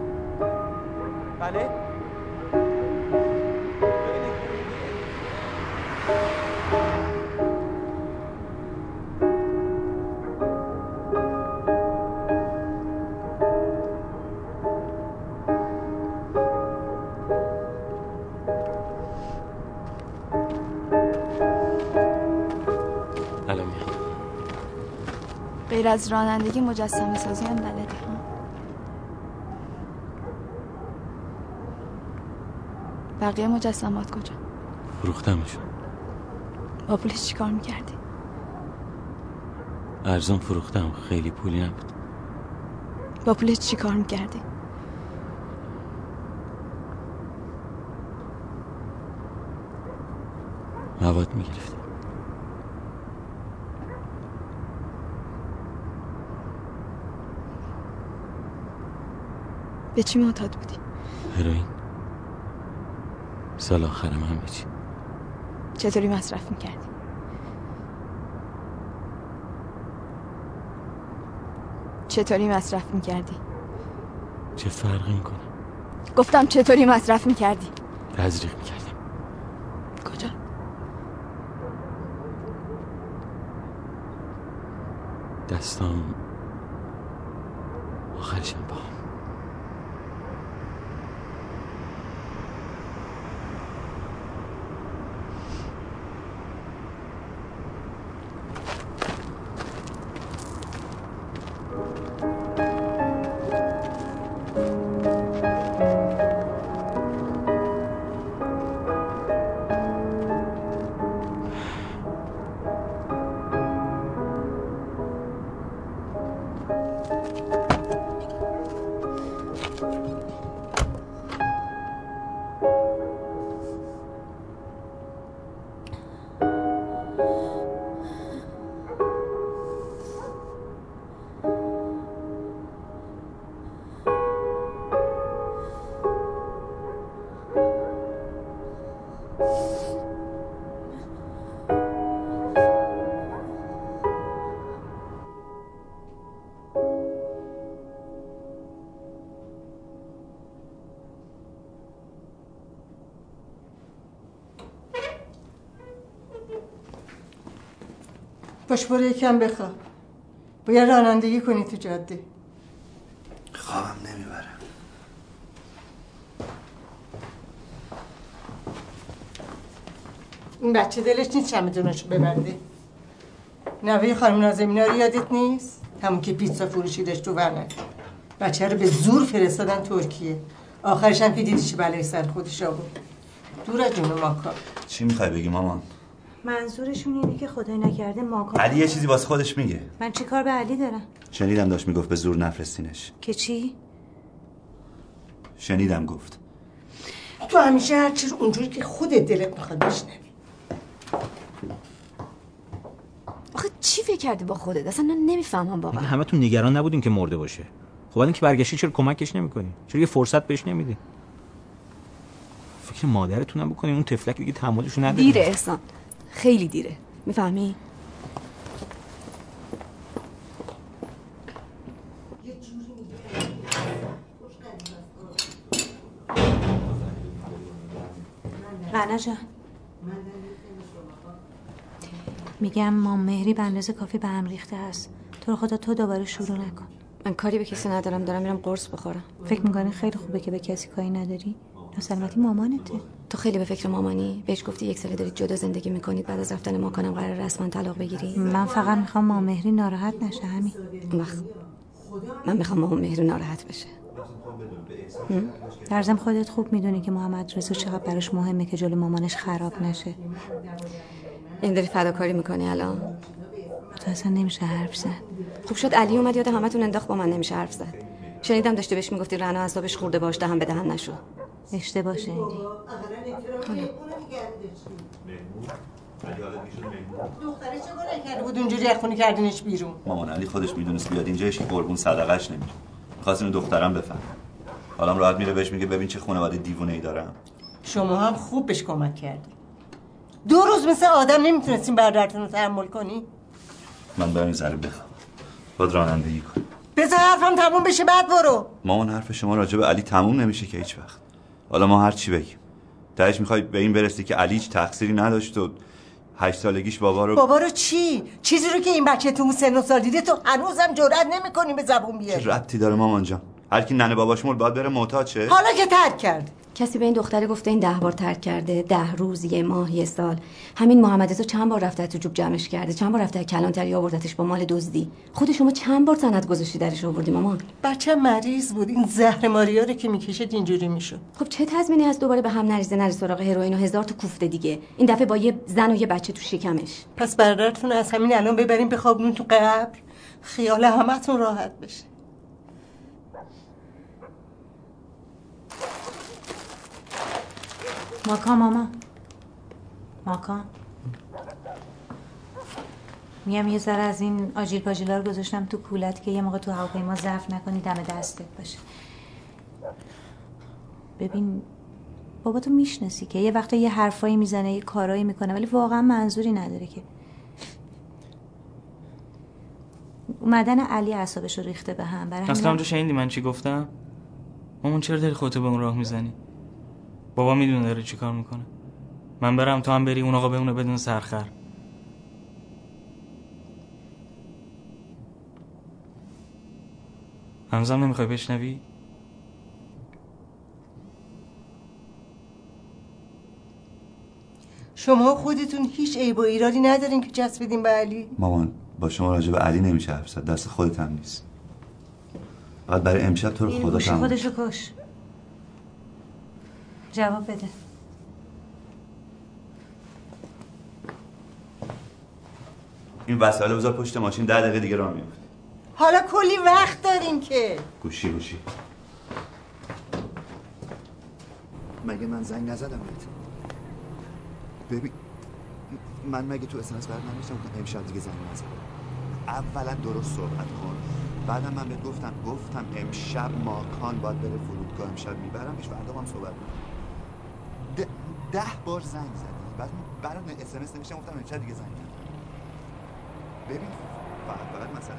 A: بله؟
B: از رانندگی مجسمه سازی هم بلدی ها بقیه مجسمات کجا؟
A: فروختمشون
B: با پولش چیکار می‌کردی؟
A: ارزون فروختم خیلی پولی نبود.
B: با پولش چیکار می‌کردی؟
A: مواد می‌گرفتم
B: به چی معتاد بودی
A: هروئین. سال آخرم همه چی
B: چطوری مصرف می‌کردی؟ چطوری مصرف می‌کردی؟
A: چه فرقی می‌کنه؟
B: گفتم چطوری مصرف می‌کردی؟
A: تزریق می‌کردم.
B: کجا؟
A: دستام آخرشم با
D: باش برو یکم بخواب. باید رانندگی کنی تو جاده.
I: خوابم نمی‌بره.
D: این بچه دلش نیست چمدوناشو ببنده. نوه خانم نازمینا رو یادت نیست؟ همون که پیتزا فروشی داشت تو ورنک بچه رو به زور فرستادن ترکیه. آخرش هم که دیدی چه بلای سر خودش آورد دور از جون ماکا.
I: چی می‌خوای بگی مامان؟
H: منظورشون اینه که خدای نکرده ماکان
I: علی یه چیزی واسه خودش میگه.
H: من چی کار به علی دارم؟
I: شنیدم داشت می‌گفت به زور نفرستینش.
H: که چی؟
I: شنیدم گفت.
D: تو همیشه هر چیز اونجوری که خودت دلت می‌خواد بشنوی.
F: آخه چی فکر کردی با خودت؟ اصلا من نمی‌فهمم واقعا.
C: همه تو نگران نبودین که مرده باشه. خب بعد اینکه برگشتی چرا کمکش نمی‌کنی؟ چرا یه فرصت بهش نمیدی؟ فکر مادرتونم بکنی اون تفلک دیگه تحملشو نداره
F: دیره احسان. خیلی دیره. می‌فهمی؟
H: رنا جان. میگم مام مهری به اندازه کافی به هم ریخته هست تو رو خدا تو دوباره شروع نکن.
F: من کاری به کسی ندارم دارم میرم قرص بخورم.
H: فکر می‌کنی خیلی خوبه که به کسی کاری نداری؟ سلامتی مامانته.
F: تو خیلی به فکر مامانی بهش گفتی یک ساله دارید جدا زندگی می‌کنید بعد از رفتن ما کنم قرار رسما طلاق بگیری.
H: من فقط می‌خوام مام مهری ناراحت نشه همین.
F: وقت من می‌خوام مامان مهری ناراحت بشه.
H: در ضمن خودت خوب می‌دونی که محمد رضا چقدر براش مهمه که جلو مامانش خراب نشه.
F: این داری فداکاری می‌کنی الان؟
H: تو اصلا نمیشه حرف زد.
F: خوب شد علی اومد یاد همتون انداخت با من نمیشه حرف زد. شنیدم داشتی بهش می‌گفتی رنا اعصابش خورده باش دهن به دهن نشو.
H: اشتباه شنیدی
D: دختره چه کرده بود؟ اونجوری از خونه کردینش بیرون.
I: مامان علی خودش می‌دونست بیاد. اینجا که قربون صدقش نمیره می‌خواست اینو دخترم بفهم حالا راحت میره بهش میگه ببین چه خانواده دیوونه ای دارم.
D: شما هم خوب بهش کمک کردی. دو روز مثل آدم نمی‌تونستیم بردرتون رو تحمل کنی.
I: من برم این ذره بخوام باید رانندگی کن
D: بذار حرفم تموم بشه بعد برو.
I: مامان حرف شما راجع به علی تموم نمیشه که هیچ وقت. حالا ما هر چی بگیم. تهش می‌خوای به این برسی که علی هیچ تقصیری نداشت و هشت سالگیش بابا رو
D: بابا رو چی؟ چیزی رو که این بچه تو اون سن و سال دیده تو هنوزم جرئت نمی‌کنی به زبون بیاری.
I: چه ربطی داره مامان جان؟ هر کی ننه باباش مرد باید بره محتاجه
D: حالا که ترک کرد.
F: کسی به این دختره گفته این ده بار ترک کرده ده روز یه ماه یه سال. همین محمد تو چند بار رفته تو جوب جمعش کرده؟ چند بار رفته کلانتری آوردتش با مال دزدی؟ خود شما چند بار سند گذاشتی درش آوردی مامان
D: بچه مریض بود. این زهر ماریا رو که می‌کشید اینجوری می‌شد.
F: خب چه تضمینی از دوباره به هم نریزه نری سراغ هروئین و هزار تا کوفته دیگه؟ این دفعه با یه زن و یه بچه تو شکمش.
D: پس برادرتون از همین الان ببریم بخوابونون تو قبر خیال همتون راحت بشه.
H: ماکان ماما ماکان. میگم یه ذره از این آجیل پاجیلا رو گذاشتم تو کولت که یه موقع تو هواپیما ظرف نکنی دم دستت باشه. ببین بابا تو می‌شناسی که یه وقت یه حرفایی می‌زنه یه کارایی می‌کنه ولی واقعا منظوری نداره که. اومدن علی اعصابش رو ریخته به هم. برای
G: اصلا اونجا شنیدی من چی گفتم؟ مامان چرا داری خودتو به اون راه می‌زنی؟ بابا می‌دونه داره چی کار می‌کنه. من برم تو هم بری اون آقا بمونه بدون سرخر. هنوزم نمی‌خوای بشنوی؟
D: شما خودتون هیچ عیب و ایرادی ندارین که جس بدین به علی؟
I: مامان با شما راجع به علی نمیشه حرف زد. دست خودت هم نیست. فقط برای امشب تو رو خدا تموم
H: خودشو کش. جواب بده.
I: این وسایل بذار پشت ماشین ده دقیقه دیگه راه میفته
D: حالا کلی وقت دارین که.
I: گوشی گوشی. مگه من زنگ نزدم بهت؟ ببین من مگه تو اسنس برد نمیشتم گفتم امشب دیگه زنگ نزدم اولا درست صحبت کن بعدم من بهت گفتم گفتم امشب ماکان باید بره فرودگاه امشب میبرمش فردا با هم صحبت می‌کنیم. ده, بار زنگ زدی. بعد برات اس ام اس نوشتم گفتم امشب دیگه زنگ نزن. ببین فقط فقط مثلا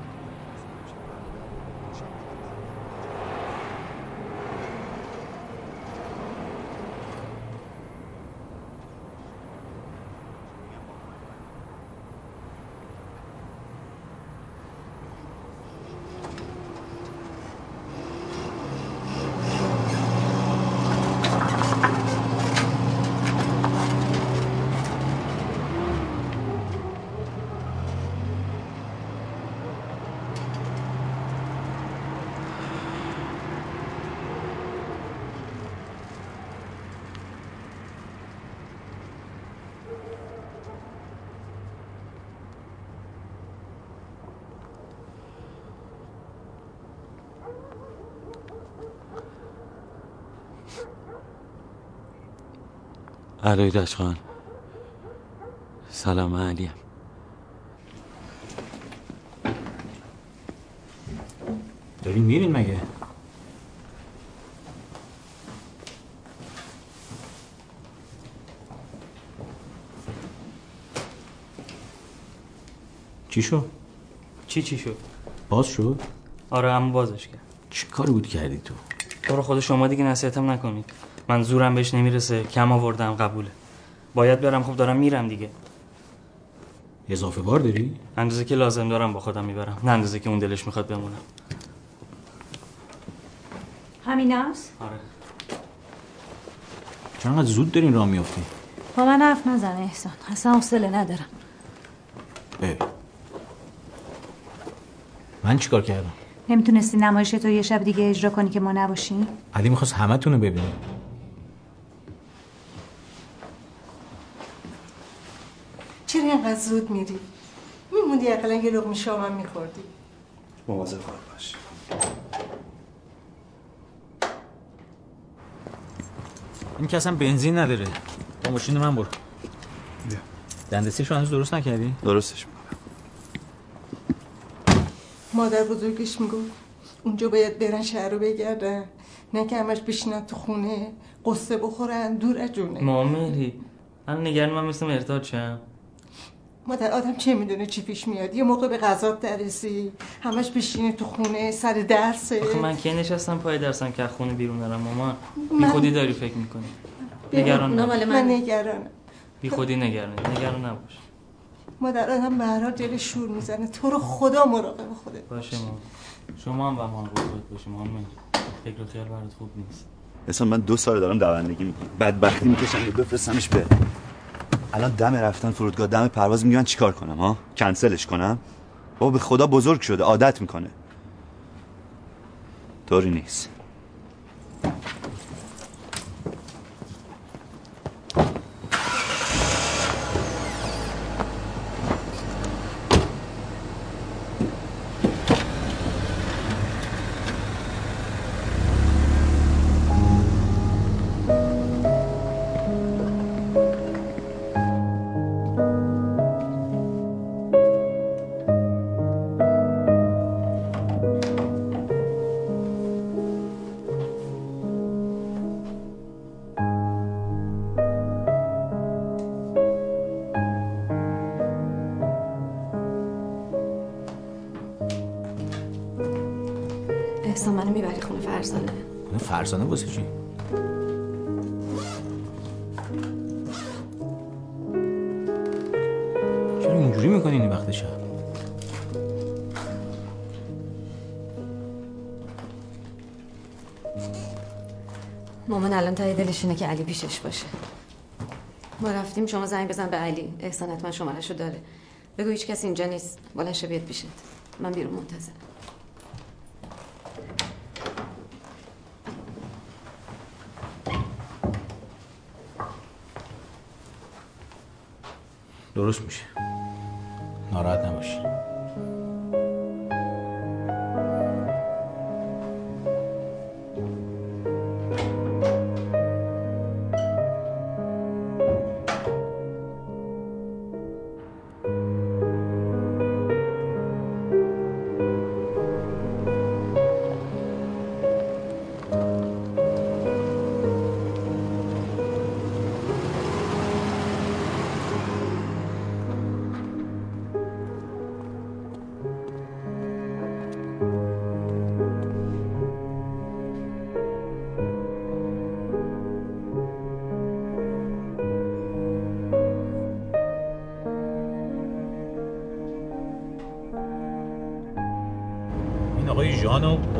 A: علوی دشخان سلام علیم
C: دارین میرین مگه؟ چی شد؟
G: چی چی شد؟
C: باز شد؟
G: آره اما بازش کرد.
C: چی کاری بود کردی تو؟
G: تو رو خود شما دیگه نصیحتم نکنید من زورم بهش نمی‌رسه. کم آوردم قبوله. باید برم. خب دارم میرم دیگه.
C: اضافه بار داری؟
G: اندازه که لازم دارم با خودم می‌برم. نه اندازه که اون دلش می‌خواد بمونم.
H: همین است
G: آره.
C: چرا انقدر زود دارین راه میافتی
H: با من حرف نزن احسان. اصلا حوصله ندارم.
C: من چیکار کردم؟
H: نمی‌تونستی نمایش تو یه شب دیگه اجرا کنی که ما نباشیم؟
C: علی می‌خواست همه تونو ببینه
D: چرا اینقدر زود میری. میموندی اقلا یه لقمه شامم میخوردی.
I: مواظب خود باش.
C: این که اصلا بنزین نداره. با ماشین من برو.
I: بیا.
C: دندسیش هنوز درست نکردی؟
I: درستش می‌کنم.
D: مادر بزرگش می‌گفت اونجا باید برن شهر رو بگردن. نه که همش بشینن تو خونه قصه بخورن دور از جونه.
G: مامری من نگران من مثل مرتاد شم.
D: مادر آدم چه می‌دونه چی پیش میاد؟ یه موقع به غذات درسی همش بشینه تو خونه سر درسه
G: آخه من کی نشستم پای درسم که از خونه بیرون نرم مامان
D: من-
G: بی خودی داری فکر می‌کنی؟ نگران نباش
H: مال
D: من
H: من
D: نگرانم.
G: بی خودی نگران نگران نباش.
D: مادر آدم به هر حال دلش شور می‌زنه. تو رو خدا مراقب خودت
G: باشه مامان. شما هم و ما خودت باشی مامان. فکر و خیال برات خوب نیست.
I: اصلا من دو سال دارم دوندگی می‌کنم. بدبختی می‌کشم که بفرستمش به الان دم رفتن فرودگاه دم پرواز میگن چیکار کنم ها؟ کنسلش کنم؟ بابا به خدا بزرگ شده عادت می‌کنه. طوری نیست.
F: دلش اینه که علی پیشش باشه. ما رفتیم شما زنگ بزن به علی. احسان حتما شمارشو داره. بگو هیچ کسی اینجا نیست. بلنشه بیاد پیشت. من بیرون منتظر
C: درست میشه. ناراحت نباشی.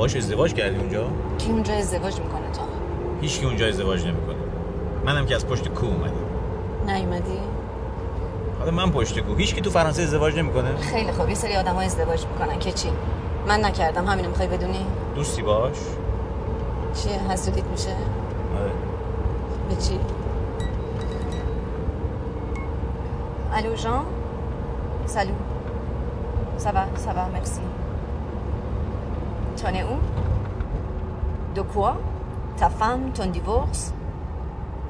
C: باش ازدواج کردی اونجا؟
F: کی اونجا ازدواج می‌کنه تا
C: هیچ کی اونجا ازدواج نمی‌کنه. منم که از پشت کو اومدم.
F: نیومدی؟
C: حالا من پشت کو هیچ کی تو فرانسه ازدواج نمی‌کنه؟
F: خیلی خوب. یه سری آدم ازدواج می‌کنن. که چی؟ من نکردم. همینو می‌خوای بدونی؟
C: دوستی باش.
F: چیه حسودیت میشه؟
C: آره.
F: به چی؟ الو جان؟ سالو ça va ça va merci t'en es où? De quoi? Ta femme ton divorce?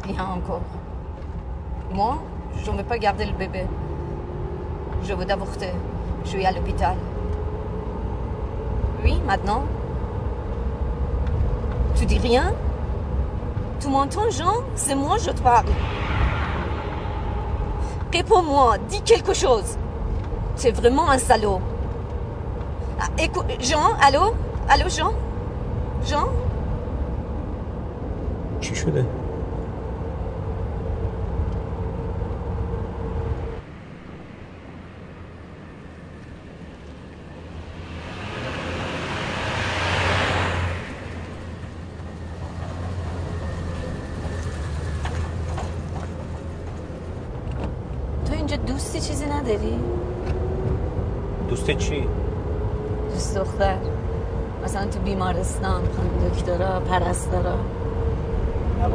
F: Rien encore Moi, je ne veux pas garder le bébé. Je veux d'avorter. Je suis à l'hôpital. Oui, maintenant? Tu dis rien? Tu m'entends, Jean? C'est moi, je te parle. Réponds-moi, dis quelque chose. Es vraiment un salaud. Ah, Jean, allô? Allô, Jean? Jean?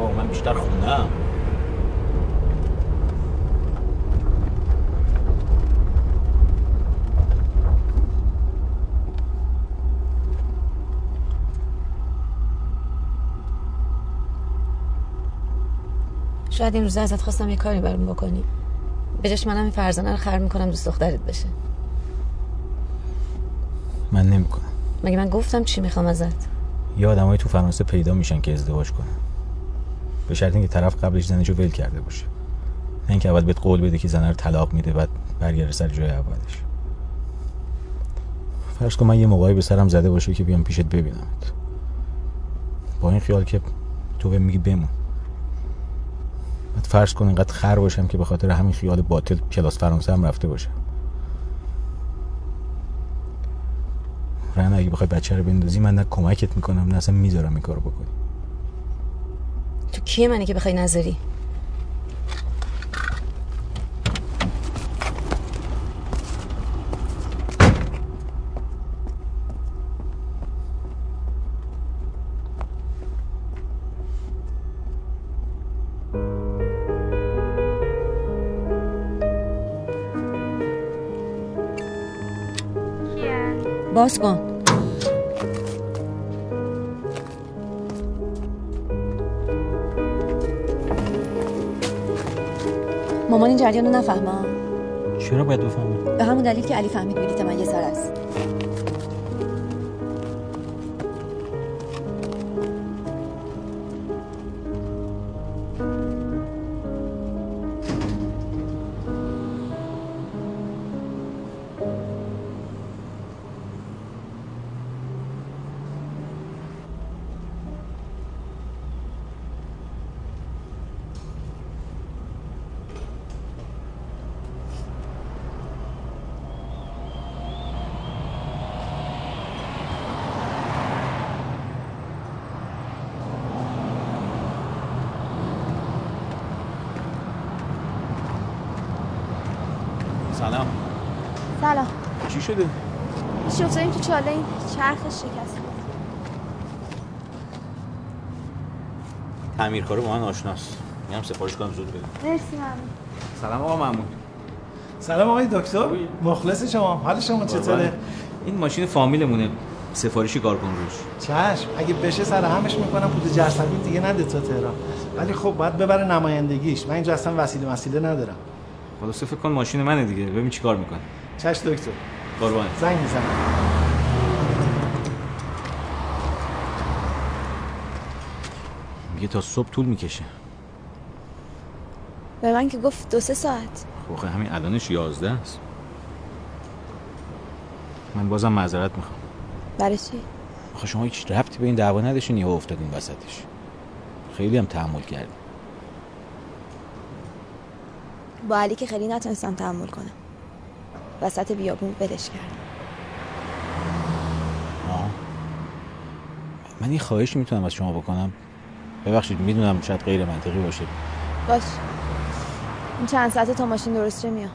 C: بابا من بیشتر خوندم.
F: شاید این روزا ازت خواستم یه کاری برام بکنی. بجاش منم این فرزانه رو خر می‌کنم دوست دخترت بشه.
C: من نمی‌کنم.
F: مگه من گفتم چی می‌خوام ازت؟
C: یه آدمایی تو فرانسه پیدا میشن که ازدواج کنن. به شرط اینکه طرف قبلش زنشو ول کرده باشه. نه اینکه اول بهت قول بده که زنه رو طلاق میده بعد برگرده سر جای اولش. فرض کن من یه موقعی به سرم زده باشه که بیام پیشت ببینمت. با این خیال که تو به میگی بمون. بعد فرض کن اینقدر خر باشم که به خاطر همین خیال باطل کلاس فرانسه هم رفته باشم رن اگه بخوای بچه رو بندازی من نه کمکت می‌کنم نه اصلا می‌ذارم این کارو بکنی.
F: تو کیه منی که بخوای نظری؟ باز کن. جریان رو نفهمم.
C: چرا باید بفهمم؟
F: به همون دلیل که علی فهمید بلیت من یه سر است.
B: چاله این چرخش شکست.
C: تعمیرکار با من آشناست. میگم سفارش کنم زود بده
B: مرسی ممنون.
C: سلام آقا محمود
K: سلام آقای دکتر. مخلص شما. حال شما چطوره؟
C: این ماشین فامیلمونه. سفارشی کار کن روش.
K: چشم. اگه بشه سر همش می‌کنم. پود جرثقیل دیگه نده تا تهران. ولی خب باید ببره نمایندگیش. من اینجا اصلا وسیله مسیله ندارم.
C: خلاصه فکر کن ماشین منه دیگه. ببین چیکار می‌کنه.
K: چش دکتر.
C: قربان.
K: زنگ می‌زنم.
C: میگه تا صبح طول می‌کشه.
B: به من که گفت دو سه ساعت.
C: خب همین الانش 11 است. من بازم معذرت می‌خوام.
B: برای چی؟
C: آخه شما هیچ ربطی به این دعوا نداشتین یهو افتادین وسطش. خیلی هم تحمل کردین.
B: با علی که خیلی نتونستم تحمل کنم. وسط بیابون ولش کردم.
C: آه. من یه خواهشی می‌تونم از شما بکنم. ببخشید می‌دونم شاید غیر منطقی باشه.
B: باش. این چند ساعت تا ماشین درست چه میام.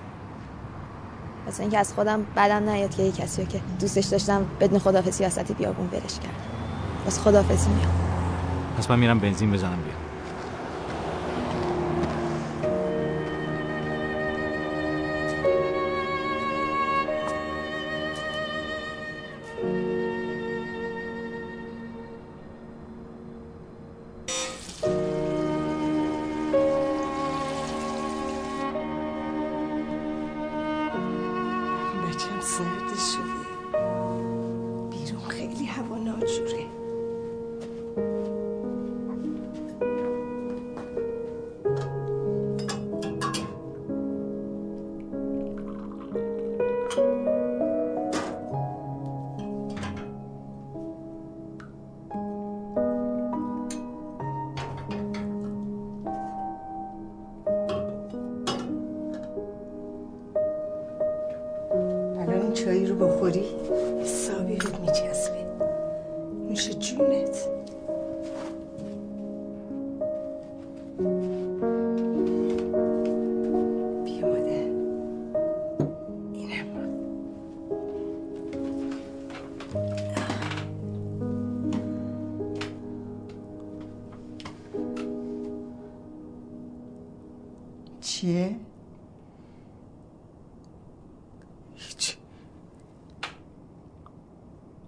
B: واسه اینکه از خودم بدم نیاد که یه کسی که دوستش داشتم بدون خدافزی وسط بیابون ولش کردم واسه خدافزی میام.
C: پس من میرم بنزین بزنم بیام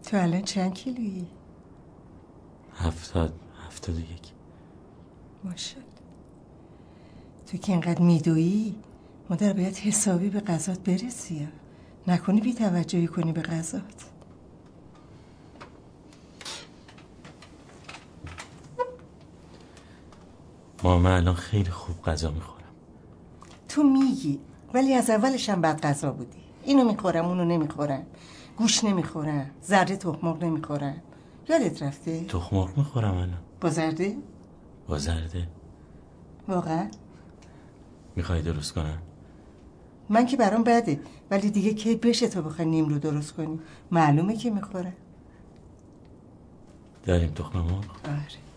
D: تو الان چند کیلویی؟
A: هفتاد هفتاد و یک.
D: ماشاءالله. تو که اینقدر میدویی مادر باید حسابی به غذات برسی. نکنی بی توجهی کنی به غذات.
A: ما من الان خیلی خوب غذا می‌خورم.
D: تو میگی ولی از اولش هم بد غذا بودی. اینو می‌خورم اونو نمی‌خورم. گوش نمی‌خورم زرده تخمق نمی‌خورم یادت رفته؟
A: تخم مرغ می‌خورم الان.
D: با زرده؟
A: با زرده.
D: واقعا؟
A: می‌خوای درست کنم؟
D: من که برام بده ولی دیگه کی بشه تا بخوای نیم رو درست کنی؟ معلومه که می‌خوره.
A: داریم تخم مرغ؟
D: آره.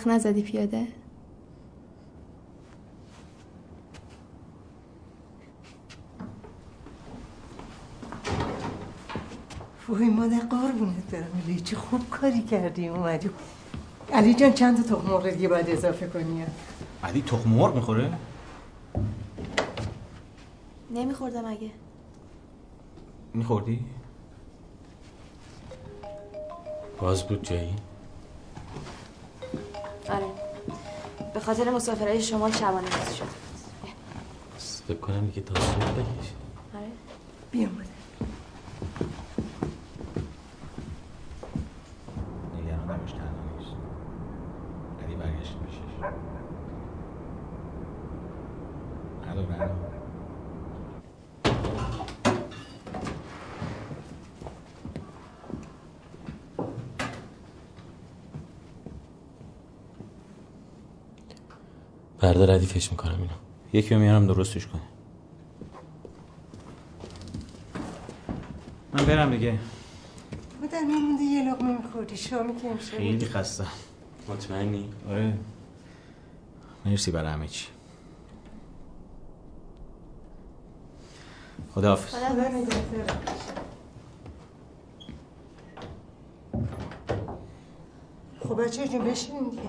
B: یخ نزدی پیاده؟
D: وای مادر قربونت برم علی. چه خوب کاری کردی اومدی. علی جان چند تا تخم مرغ دیگه باید اضافه کنی؟
C: علی تخم مرغ می‌خوره؟
B: نمیخوردم اگه.
C: میخوردی؟
A: باز بود جایی.
B: به خاطر مسافرهای شمال شبانه روز شد.
A: فکر کنم دیگه تا صبح بکش
B: آره
D: بیا مادر
C: نگران نباش تنها نیست علی برگشت پیشش الو رنا
A: بردا ردیفش می‌کنم اینو
C: یکی رو میارم درستش کنه من برم دیگه.
D: مادر میمونده یه لقمه میخوردی. شامی که امشب
C: خیلی خستم.
A: مطمئنی؟
C: آره. مرسی برای همه چی. خداحافظ.
D: خدا نگهدارت. خب بچه جون بشینیم دیگه.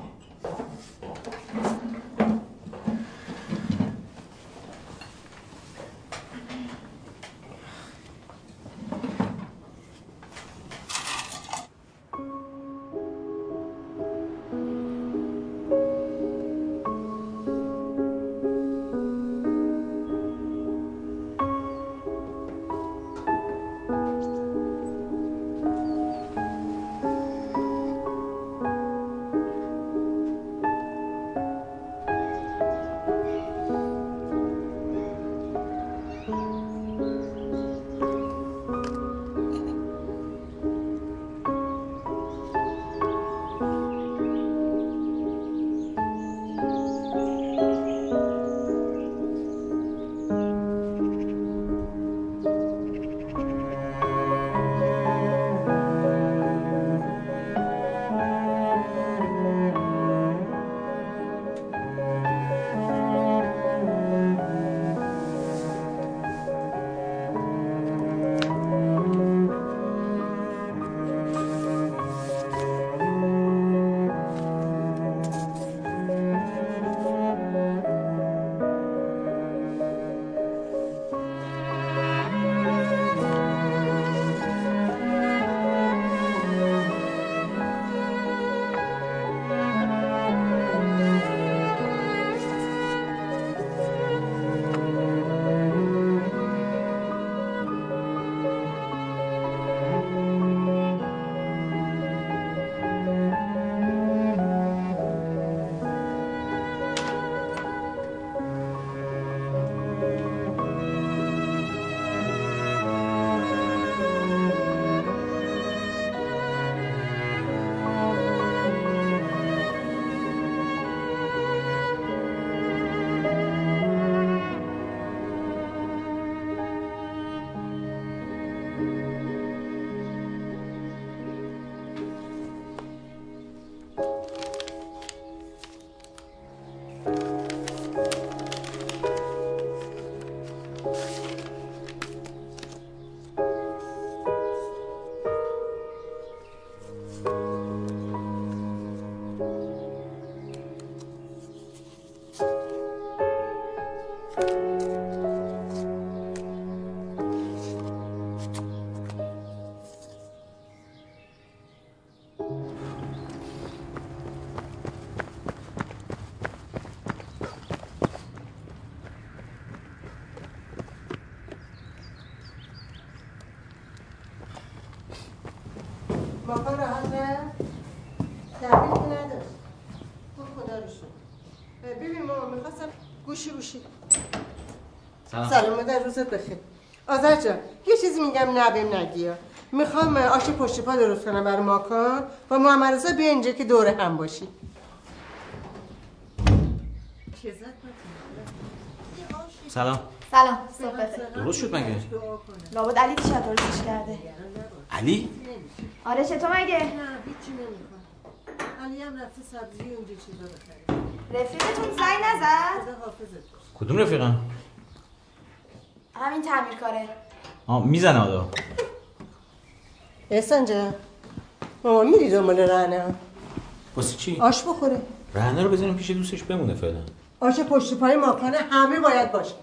D: روزت بخیر. آذر جان یه چیزی میگم نبیم نگیا می‌خوام آش پشت پا درست کنم برای ماکان. و محمد رضا بیا اینجا که دوره هم باشی
A: سلام.
B: سلام. صبح بخیر
A: درست شد مگه؟
B: لابد علی دیشب درستش کرده.
A: علی؟
B: آره چطور مگه؟
D: نه هیچی نمی‌خوام. علی هم رفته سبزی و اونجا چیزا بخره.
B: رفیقتون زنگ نزد؟
D: خدا حافظت. باش.
C: کدوم رفیقم
B: کاره
C: آه می‌زنه آدا
D: احسان جان. ماما میری دنبال رهنه؟
C: واسه چی؟
D: آش بخوره.
C: رهنه رو بزنیم پیش دوستش بمونه فعلا.
D: آش پشت پای ماکانه همه باید باشه.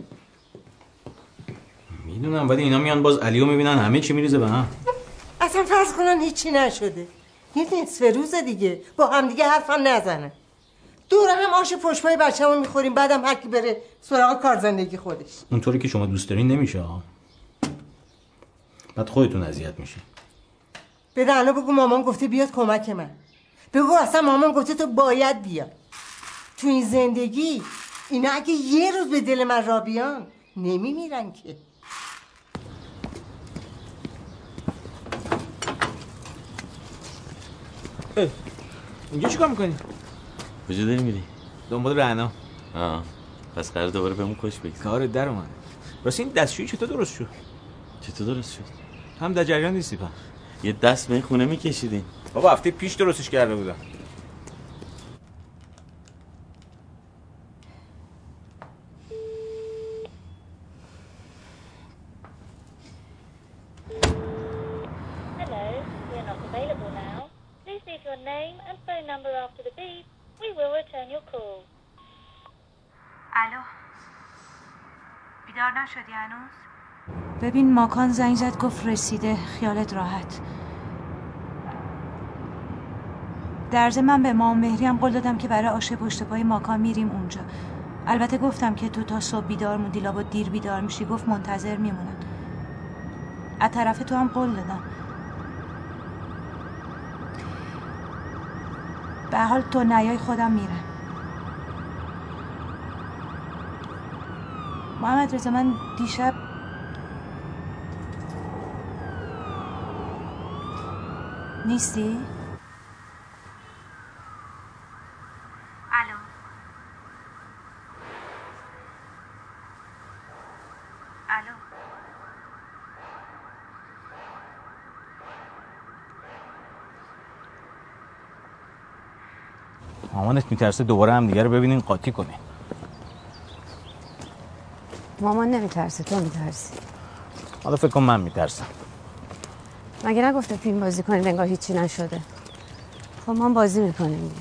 C: می‌دونم ولی اینا میان باز علیو می‌بینن همه چی میریزه به هم.
D: اصلا فرض کنن هیچی نشده. یه نصف روز دیگه. با هم دیگه حرفم نزنه دور هم آش پشت پای بچه‌مو می‌خوریم بعدم هر کی بره سراغ کار زندگی خودش.
C: اونطوری که شما دوست دارین نمیشه ها. بعد خودتون اذیت میشه
D: به رعنا بگو مامان گفته بیاد کمک من. بگو اصلا مامان گفته تو باید بیا. تو این زندگی اینا اگه یه روز به دل من را بیان نمیمیرن که.
C: اینجا چیکار می‌کنی؟
A: کجا داری میری؟
C: دنبال رعنا.
A: آه پس قرار دوباره بهمون خوش بگذره
C: کار در اومد راستی این دستشویی چطور درست شد؟
A: چطور درست شد؟
C: هم در جریان نیستی پا.
A: یه دست به خونه میکشیدین.
C: بابا هفته پیش درستش کرده بودم.
H: شدی هنوز؟ ببین ماکان زنگ زد گفت رسیده. خیالت راحت. در من به مام مهری هم قول دادم که برای آشه پشت پای ماکان میریم اونجا. البته گفتم که تو تا صبح بیدار موندی لابد دیر بیدار میشی. گفت منتظر میمونن از طرف تو هم قول دادم. به حال تو نیای خودم میرم. محمد رضا من دیشب نیستی؟ الو. الو.
C: مامانت میترسه دوباره هم دیگه رو ببینین قاطی کنین
F: مامان نمیترسه تو میترسی.
C: حالا فکر کن من میترسم.
F: مگه نگفته فیلم بازی کنیم انگار هیچی نشده؟ خب ما بازی می‌کنیم دیگه.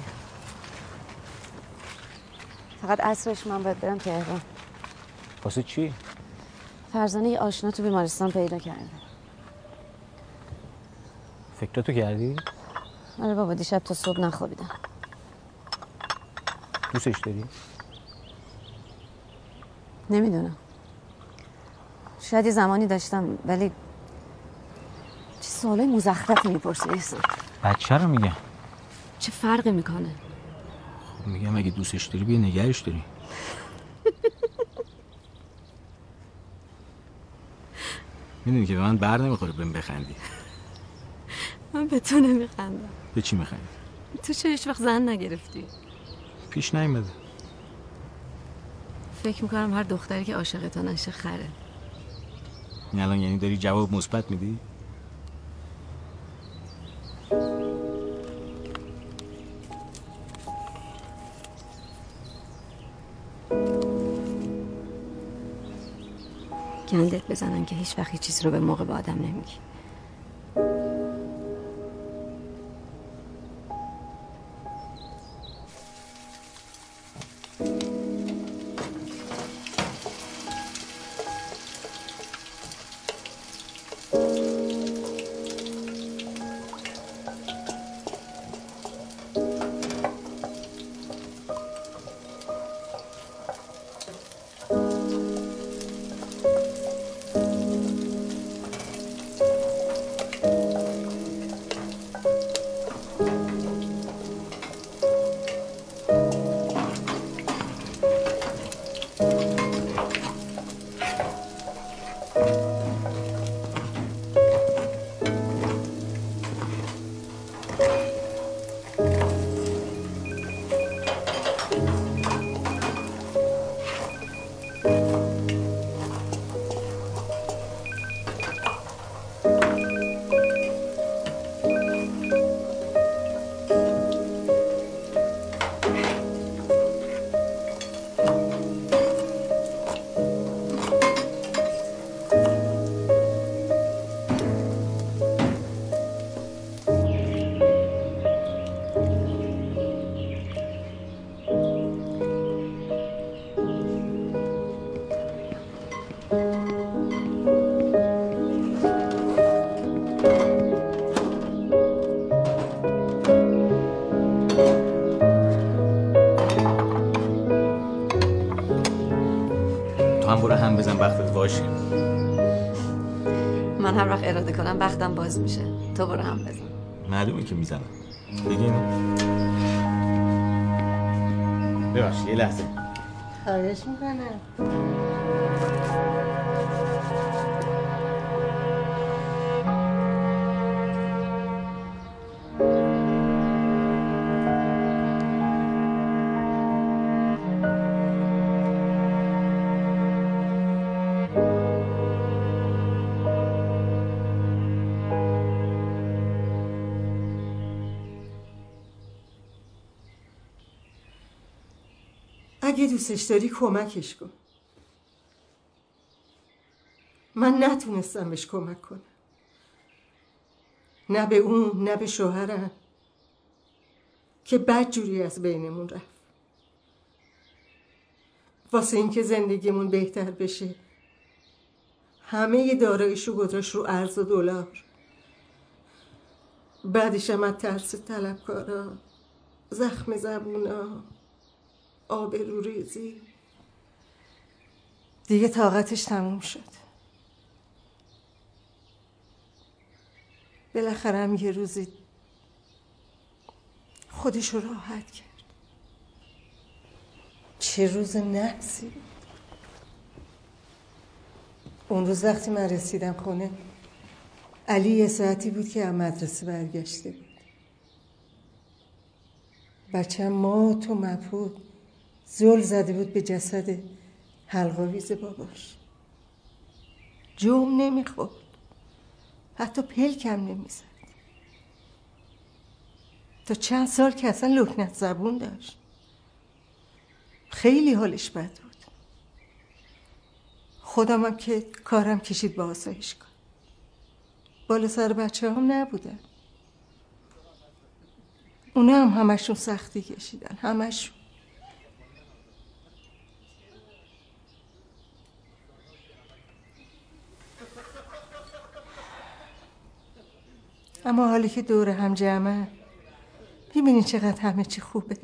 F: فقط عصرش من باید برم تهران.
C: واسه چی؟
F: فرزانه یه آشنا تو بیمارستان پیدا کرده.
C: فکراتو کردی؟
F: آره بابا دیشب تا صبح نخوابیدم.
C: دوستش داری؟
F: نمی‌دونم. شاید یه زمانی داشتم ولی سوالای مزخرفی می‌پرسی احسان
C: بچه رو میگم
F: چه فرقی می‌کنه؟
C: میگم اگه دوستش داری بیا نگرش داری. می‌دونی که به من بر نمی‌خوره بهم بخندی.
F: من به تو نمیخندم.
C: به چی میخندی؟
F: تو چه هیچ وقت زن نگرفتی؟
C: پیش نیومده.
F: فکر می‌کنم هر دختری که عاشق تو نشه خره.
C: این الان یعنی داری جواب مثبت میدی؟
F: بزنن که هیچ وقت هیچ چیز رو به موقع به آدم نمیگی. کنم وقتم باز میشه. تو برو هم بزن.
C: معلومه که می‌زنم. بگین. ببخش یه لحظه.
D: خواهش می‌کنم. اگه دوستش داری کمکش کن. من نتونستم بهش کمک کنم. نه به اون نه به شوهرم که بد جوری از بینمون رفت. واسه اینکه زندگیمون بهتر بشه همه داراییشو گذاشت رو ارز و دلار. بعدش هم از ترس طلبکارا زخم زبونا. آبرو ریزی دیگه طاقتش تموم شد. بالاخره هم یه روزی خودش رو راحت کرد. چه روز نحسی اون روز وقتی من رسیدم خونه علی یه ساعتی بود که از مدرسه برگشته بود. بچه ما تو مبهود زل زده بود به جسد حلقاویز باباش. جوم نمی‌خورد. حتی پلکم نمی‌زد. تا چند سال که اصلا لکنت زبون داشت. خیلی حالش بد بود. خودم هم که کارم کشید با آسایش کن. بالا سر بچه هم نبودن. اونا هم همشون سختی کشیدن. همشون. اما حالی که دور هم جمعه می‌بینی چقدر همه چی خوبه.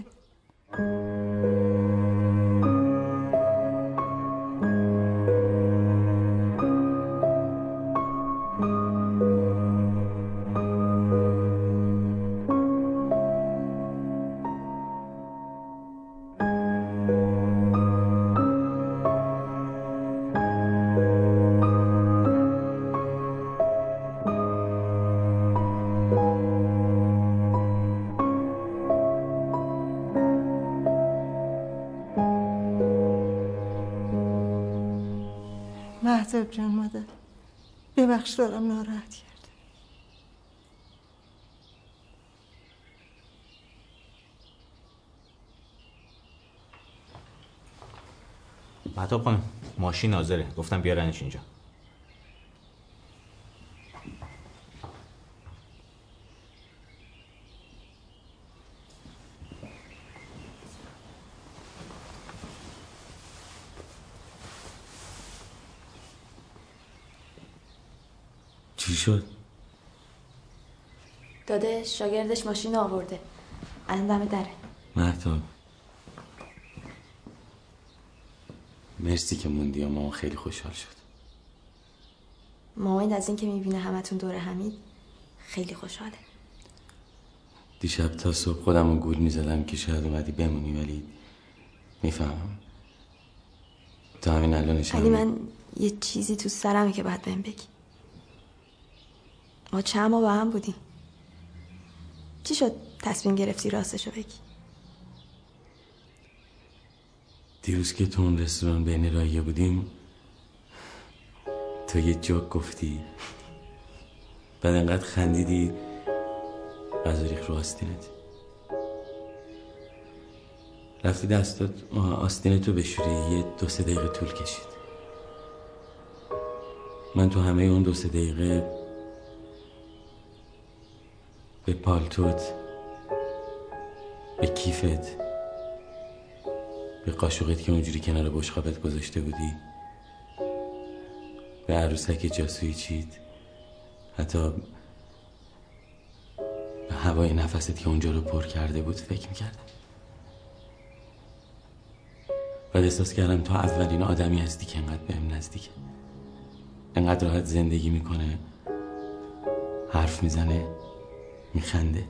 D: ببخش دارم ناراحت کرد
C: مهتاب خانم ماشین حاضره. گفتم بیارنش اینجا.
A: چی شد؟
B: داده شاگردش ماشین آورده. الان دم دره.
A: مهتاب. مرسی که موندی و مامان خیلی خوشحال شد.
B: مامان از این که می‌بینه همتون دور حمید خیلی خوشحاله.
A: دیشب تا صبح خودم رو گول می‌زدم که شاید اومدی بمونی ولی می‌فهمم. تا همین الانش
B: ولی من یه چیزی تو سرمه که باید بهم بگی. ما چند ماه با هم بودیم. چی شد تصمیم گرفتی راستشو بگی؟
A: دیروز که تو اون رستوران بین رایه بودیم تو یه جوک گفتی. بعد انقدر خندیدی غذا ریخ رو آستینت. رفتی دستات آستین تو بشوری یه دو سه دقیقه طول کشید. من تو همه اون دو سه دقیقه به پالتوت به کیفت به قاشقت که اونجوری کنار بشقابت گذاشته بودی به عروسک جاسویی چید حتی به هوای نفست که اونجا رو پر کرده بود فکر می‌کردم. بعد احساس کردم تو اولین آدمی هستی که انقدر بهم نزدیکه. انقدر راحت زندگی می‌کنه حرف می‌زنه. میخنده.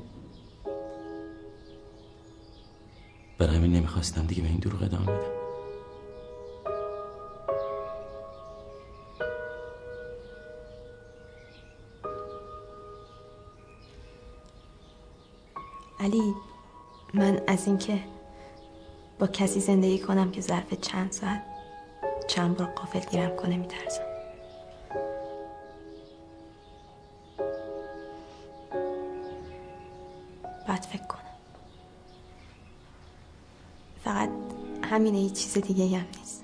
A: برای همین نمی‌خواستم دیگه به این دروغ ادامه بدم.
B: علی من از اینکه با کسی زندگی کنم که ظرف چند ساعت چند بار قافل گیرم کنه میترسم. چیز دیگه هم نیست.